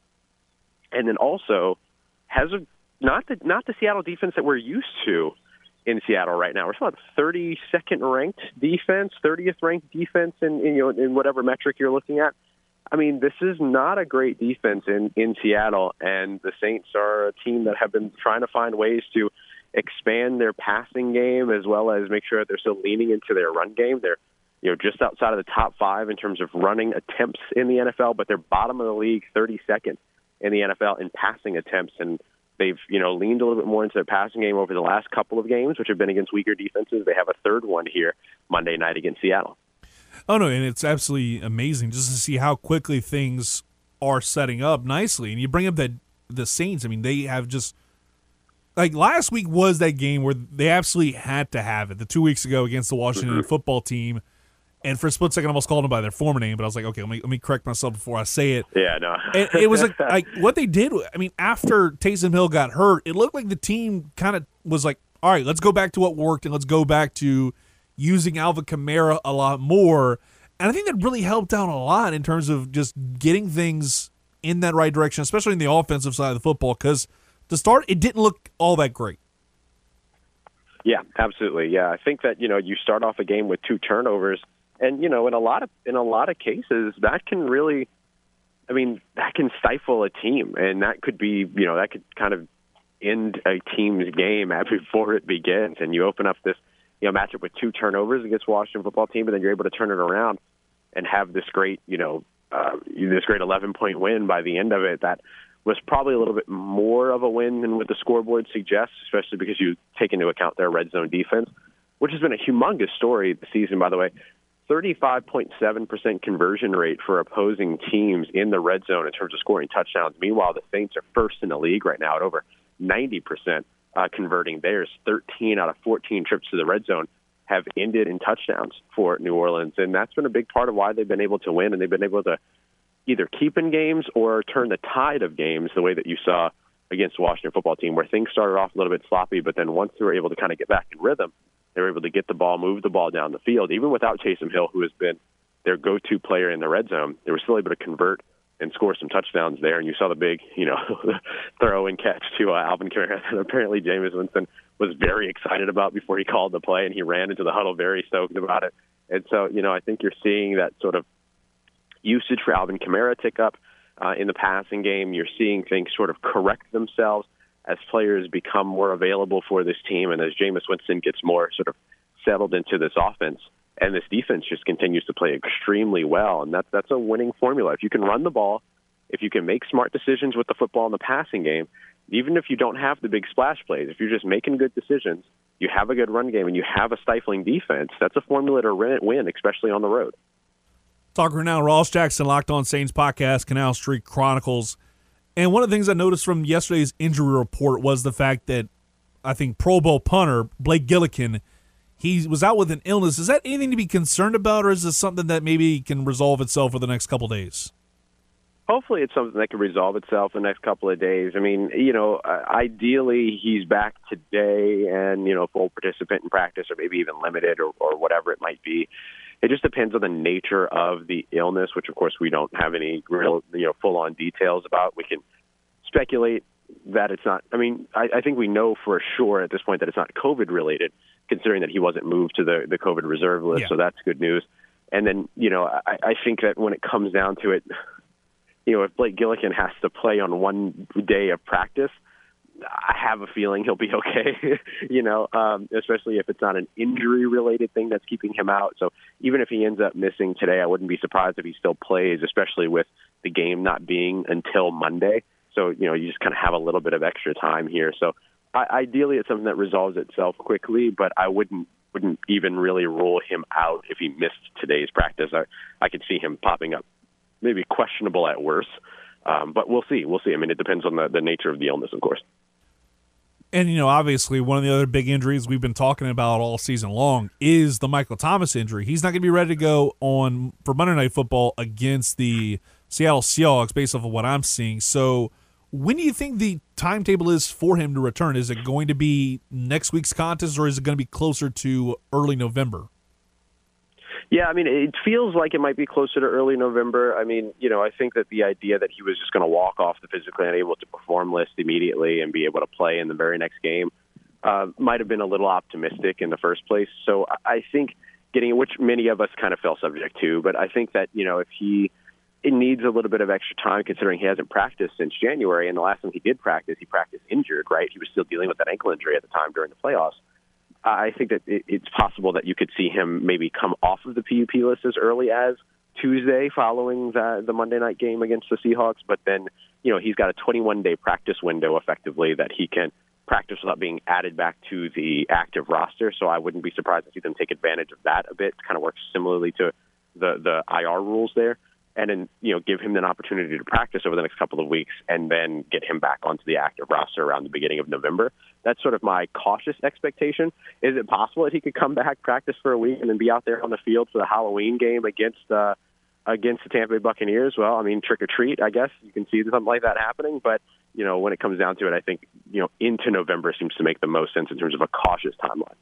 and then also has a not the not the Seattle defense that we're used to in Seattle right now. We're about 32nd ranked defense, 30th ranked defense in, in you know in whatever metric you're looking at. I mean, this is not a great defense in in Seattle, and the Saints are a team that have been trying to find ways to expand their passing game as well as make sure that they're still leaning into their run game. They're you know just outside of the top five in terms of running attempts in the NFL, but they're bottom of the league, 32nd in the NFL in passing attempts, and they've you know leaned a little bit more into their passing game over the last couple of games, which have been against weaker defenses. They have a third one here Monday night against Seattle. Oh no, and it's absolutely amazing just to see how quickly things are setting up nicely. And you bring up that the Saints. I mean, they have just like last week was that game where they absolutely had to have it. The two weeks ago against the Washington mm-hmm. football team. And for a split second, I almost called them by their former name, but I was like, okay, let me let me correct myself before I say it. Yeah, no. and it was like, like what they did. I mean, after Taysom Hill got hurt, it looked like the team kind of was like, all right, let's go back to what worked, and let's go back to using Alvin Kamara a lot more. And I think that really helped out a lot in terms of just getting things in that right direction, especially in the offensive side of the football. Because to start, it didn't look all that great. Yeah, absolutely. Yeah, I think that you know you start off a game with two turnovers, and you know in a lot of in a lot of cases that can really, I mean, that can stifle a team, and that could be you know that could kind of end a team's game before it begins, and you open up this you know matchup with two turnovers against Washington football team, and then you're able to turn it around and have this great you know uh, this great 11 point win by the end of it. That was probably a little bit more of a win than what the scoreboard suggests, especially because you take into account their red zone defense, which has been a humongous story this season, by the way. 35.7% conversion rate for opposing teams in the red zone in terms of scoring touchdowns. Meanwhile, the Saints are first in the league right now at over 90% uh, converting theirs. 13 out of 14 trips to the red zone have ended in touchdowns for New Orleans, and that's been a big part of why they've been able to win, and they've been able to either keep in games or turn the tide of games the way that you saw against the Washington football team, where things started off a little bit sloppy, but then once they were able to kind of get back in rhythm, they were able to get the ball, move the ball down the field, even without Taysom Hill, who has been their go-to player in the red zone. They were still able to convert and score some touchdowns there. And you saw the big, you know, throw and catch to uh, Alvin Kamara that apparently Jameis Winston was very excited about before he called the play, and he ran into the huddle very stoked about it. And so, you know, I think you're seeing that sort of usage for Alvin Kamara tick up uh, in the passing game. You're seeing things sort of correct themselves as players become more available for this team, and as Jameis Winston gets more sort of settled into this offense and this defense just continues to play extremely well, and that's that's a winning formula. If you can run the ball, if you can make smart decisions with the football in the passing game, even if you don't have the big splash plays, if you're just making good decisions, you have a good run game, and you have a stifling defense. That's a formula to win, especially on the road. Talking now, Ross Jackson, Locked On Saints podcast, Canal Street Chronicles. And one of the things I noticed from yesterday's injury report was the fact that I think Pro Bowl punter Blake Gillikin he was out with an illness. Is that anything to be concerned about, or is this something that maybe can resolve itself for the next couple days? Hopefully, it's something that can resolve itself in the next couple of days. I mean, you know, uh, ideally he's back today and you know full participant in practice, or maybe even limited, or, or whatever it might be. It just depends on the nature of the illness, which of course we don't have any real, you know, full on details about. We can speculate that it's not. I mean, I, I think we know for sure at this point that it's not COVID related, considering that he wasn't moved to the the COVID reserve list. Yeah. So that's good news. And then you know, I, I think that when it comes down to it, you know, if Blake Gillikin has to play on one day of practice, I have a feeling he'll be okay. you know, um, especially if it's not an injury related thing that's keeping him out. So even if he ends up missing today, I wouldn't be surprised if he still plays, especially with the game not being until Monday. So, you know, you just kind of have a little bit of extra time here. So I, ideally, it's something that resolves itself quickly. But I wouldn't wouldn't even really rule him out if he missed today's practice. I I could see him popping up, maybe questionable at worst. Um, but we'll see. We'll see. I mean, it depends on the, the nature of the illness, of course. And you know, obviously, one of the other big injuries we've been talking about all season long is the Michael Thomas injury. He's not going to be ready to go on for Monday Night Football against the Seattle Seahawks, based off of what I'm seeing. So, when do you think the timetable is for him to return? Is it going to be next week's contest, or is it going to be closer to early November? Yeah, I mean, it feels like it might be closer to early November. I mean, you know, I think that the idea that he was just going to walk off the physically unable to perform list immediately and be able to play in the very next game uh, might have been a little optimistic in the first place. So I think getting, which many of us kind of fell subject to, but I think that, you know, if he it needs a little bit of extra time considering he hasn't practiced since January, and the last time he did practice, he practiced injured, right? He was still dealing with that ankle injury at the time during the playoffs. I think that it's possible that you could see him maybe come off of the PUP list as early as Tuesday following the, the Monday night game against the Seahawks. But then, you know, he's got a 21 day practice window effectively that he can practice without being added back to the active roster. So I wouldn't be surprised to see them take advantage of that a bit. It kind of works similarly to the the IR rules there and then you know give him an opportunity to practice over the next couple of weeks, and then get him back onto the active roster around the beginning of November. That's sort of my cautious expectation. Is it possible that he could come back, practice for a week, and then be out there on the field for the Halloween game against uh, against the Tampa Bay Buccaneers? Well, I mean, trick or treat, I guess you can see something like that happening. But you know, when it comes down to it, I think you know into November seems to make the most sense in terms of a cautious timeline.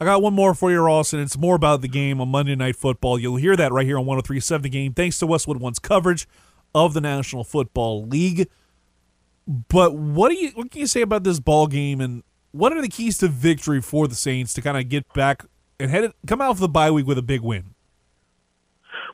I got one more for you, Ross, and it's more about the game on Monday Night Football. You'll hear that right here on 1037 The Game, thanks to Westwood One's coverage of the National Football League. But what do you what can you say about this ball game, and what are the keys to victory for the Saints to kind of get back and head come out of the bye week with a big win?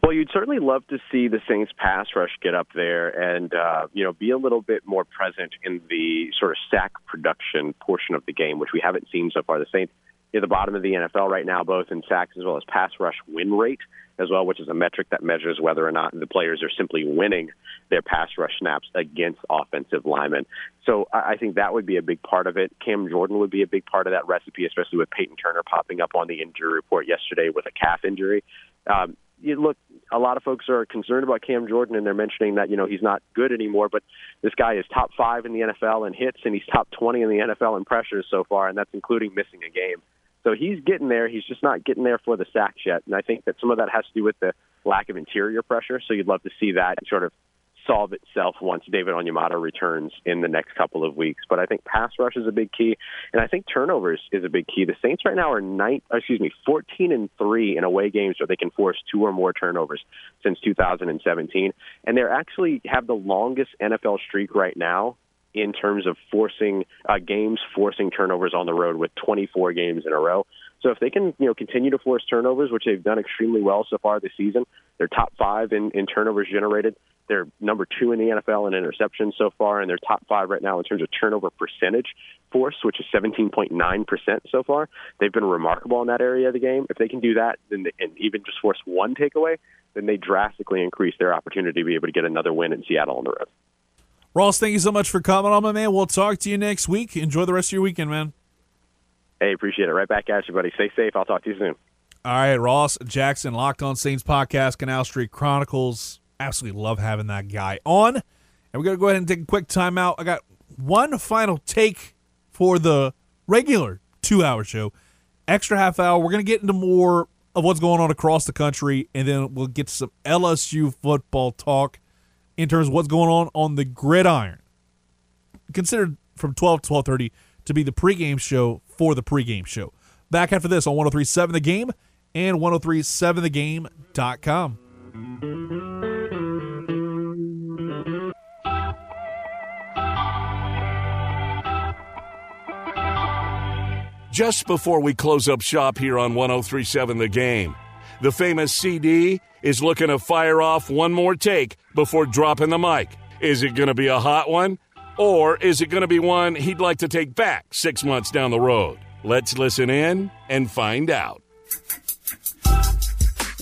Well, you'd certainly love to see the Saints pass rush get up there and uh, you know be a little bit more present in the sort of sack production portion of the game, which we haven't seen so far. The Saints near the bottom of the NFL right now, both in sacks as well as pass rush win rate as well, which is a metric that measures whether or not the players are simply winning their pass rush snaps against offensive linemen. So I think that would be a big part of it. Cam Jordan would be a big part of that recipe, especially with Payton Turner popping up on the injury report yesterday with a calf injury. Um, you look, a lot of folks are concerned about Cam Jordan, and they're mentioning that you know he's not good anymore. But this guy is top five in the NFL in hits, and he's top twenty in the NFL in pressures so far, and that's including missing a game. So he's getting there. He's just not getting there for the sacks yet. And I think that some of that has to do with the lack of interior pressure. So you'd love to see that sort of solve itself once David Onyemata returns in the next couple of weeks. But I think pass rush is a big key, and I think turnovers is a big key. The Saints right now are nine, excuse me, fourteen and three in away games where they can force two or more turnovers since 2017, and they're actually have the longest NFL streak right now in terms of forcing uh, games, forcing turnovers on the road with 24 games in a row. So if they can, you know, continue to force turnovers, which they've done extremely well so far this season, they're top five in, in turnovers generated. They're number two in the NFL in interceptions so far, and they're top five right now in terms of turnover percentage force, which is 17.9% so far. They've been remarkable in that area of the game. If they can do that then and even just force one takeaway, then they drastically increase their opportunity to be able to get another win in Seattle on the road. Ross, thank you so much for coming on, my man. We'll talk to you next week. Enjoy the rest of your weekend, man. Hey, appreciate it. Right back at you, buddy. Stay safe. I'll talk to you soon. All right, Ross Jackson, Locked On Saints podcast, Canal Street Chronicles. Absolutely love having that guy on. And we're going to go ahead and take a quick timeout. I got one final take for the regular two hour show. Extra half hour. We're going to get into more of what's going on across the country, and then we'll get to some LSU football talk in terms of what's going on on the gridiron. Considered from 12 to 12:30 to be the pregame show for the pregame show. Back after this on 1037 The Game and 1037thegame.com. Just before we close up shop here on 1037 The Game, the famous CD is looking to fire off one more take before dropping the mic. Is it going to be a hot one? Or is it going to be one he'd like to take back six months down the road? Let's listen in and find out.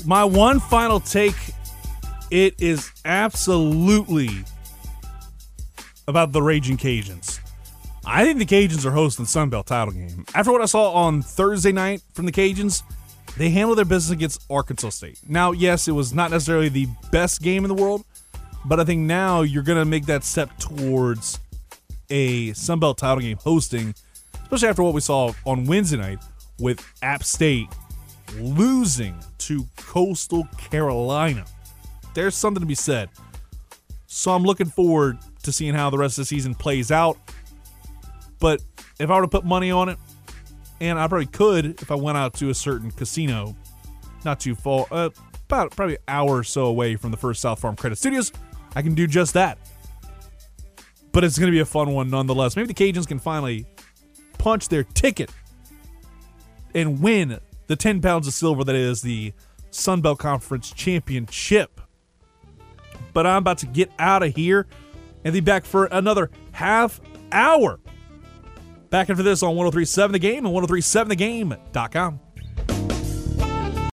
My one final take it is absolutely about the Ragin' Cajuns. I think the Cajuns are hosting the Sun Belt title game. After what I saw on Thursday night from the Cajuns, they handled their business against Arkansas State. Now, yes, it was not necessarily the best game in the world, but I think now you're going to make that step towards a Sun Belt title game hosting, especially after what we saw on Wednesday night with App State losing to Coastal Carolina. There's something to be said. So I'm looking forward to seeing how the rest of the season plays out. But if I were to put money on it, and I probably could if I went out to a certain casino, not too far, uh, about probably an hour or so away from the First South Farm Credit Studios, I can do just that. But it's going to be a fun one nonetheless. Maybe the Cajuns can finally punch their ticket and win the 10 pounds of silver that is the Sun Belt Conference Championship. But I'm about to get out of here and be back for another half hour. Back into this on 1037 The Game and 1037thegame.com.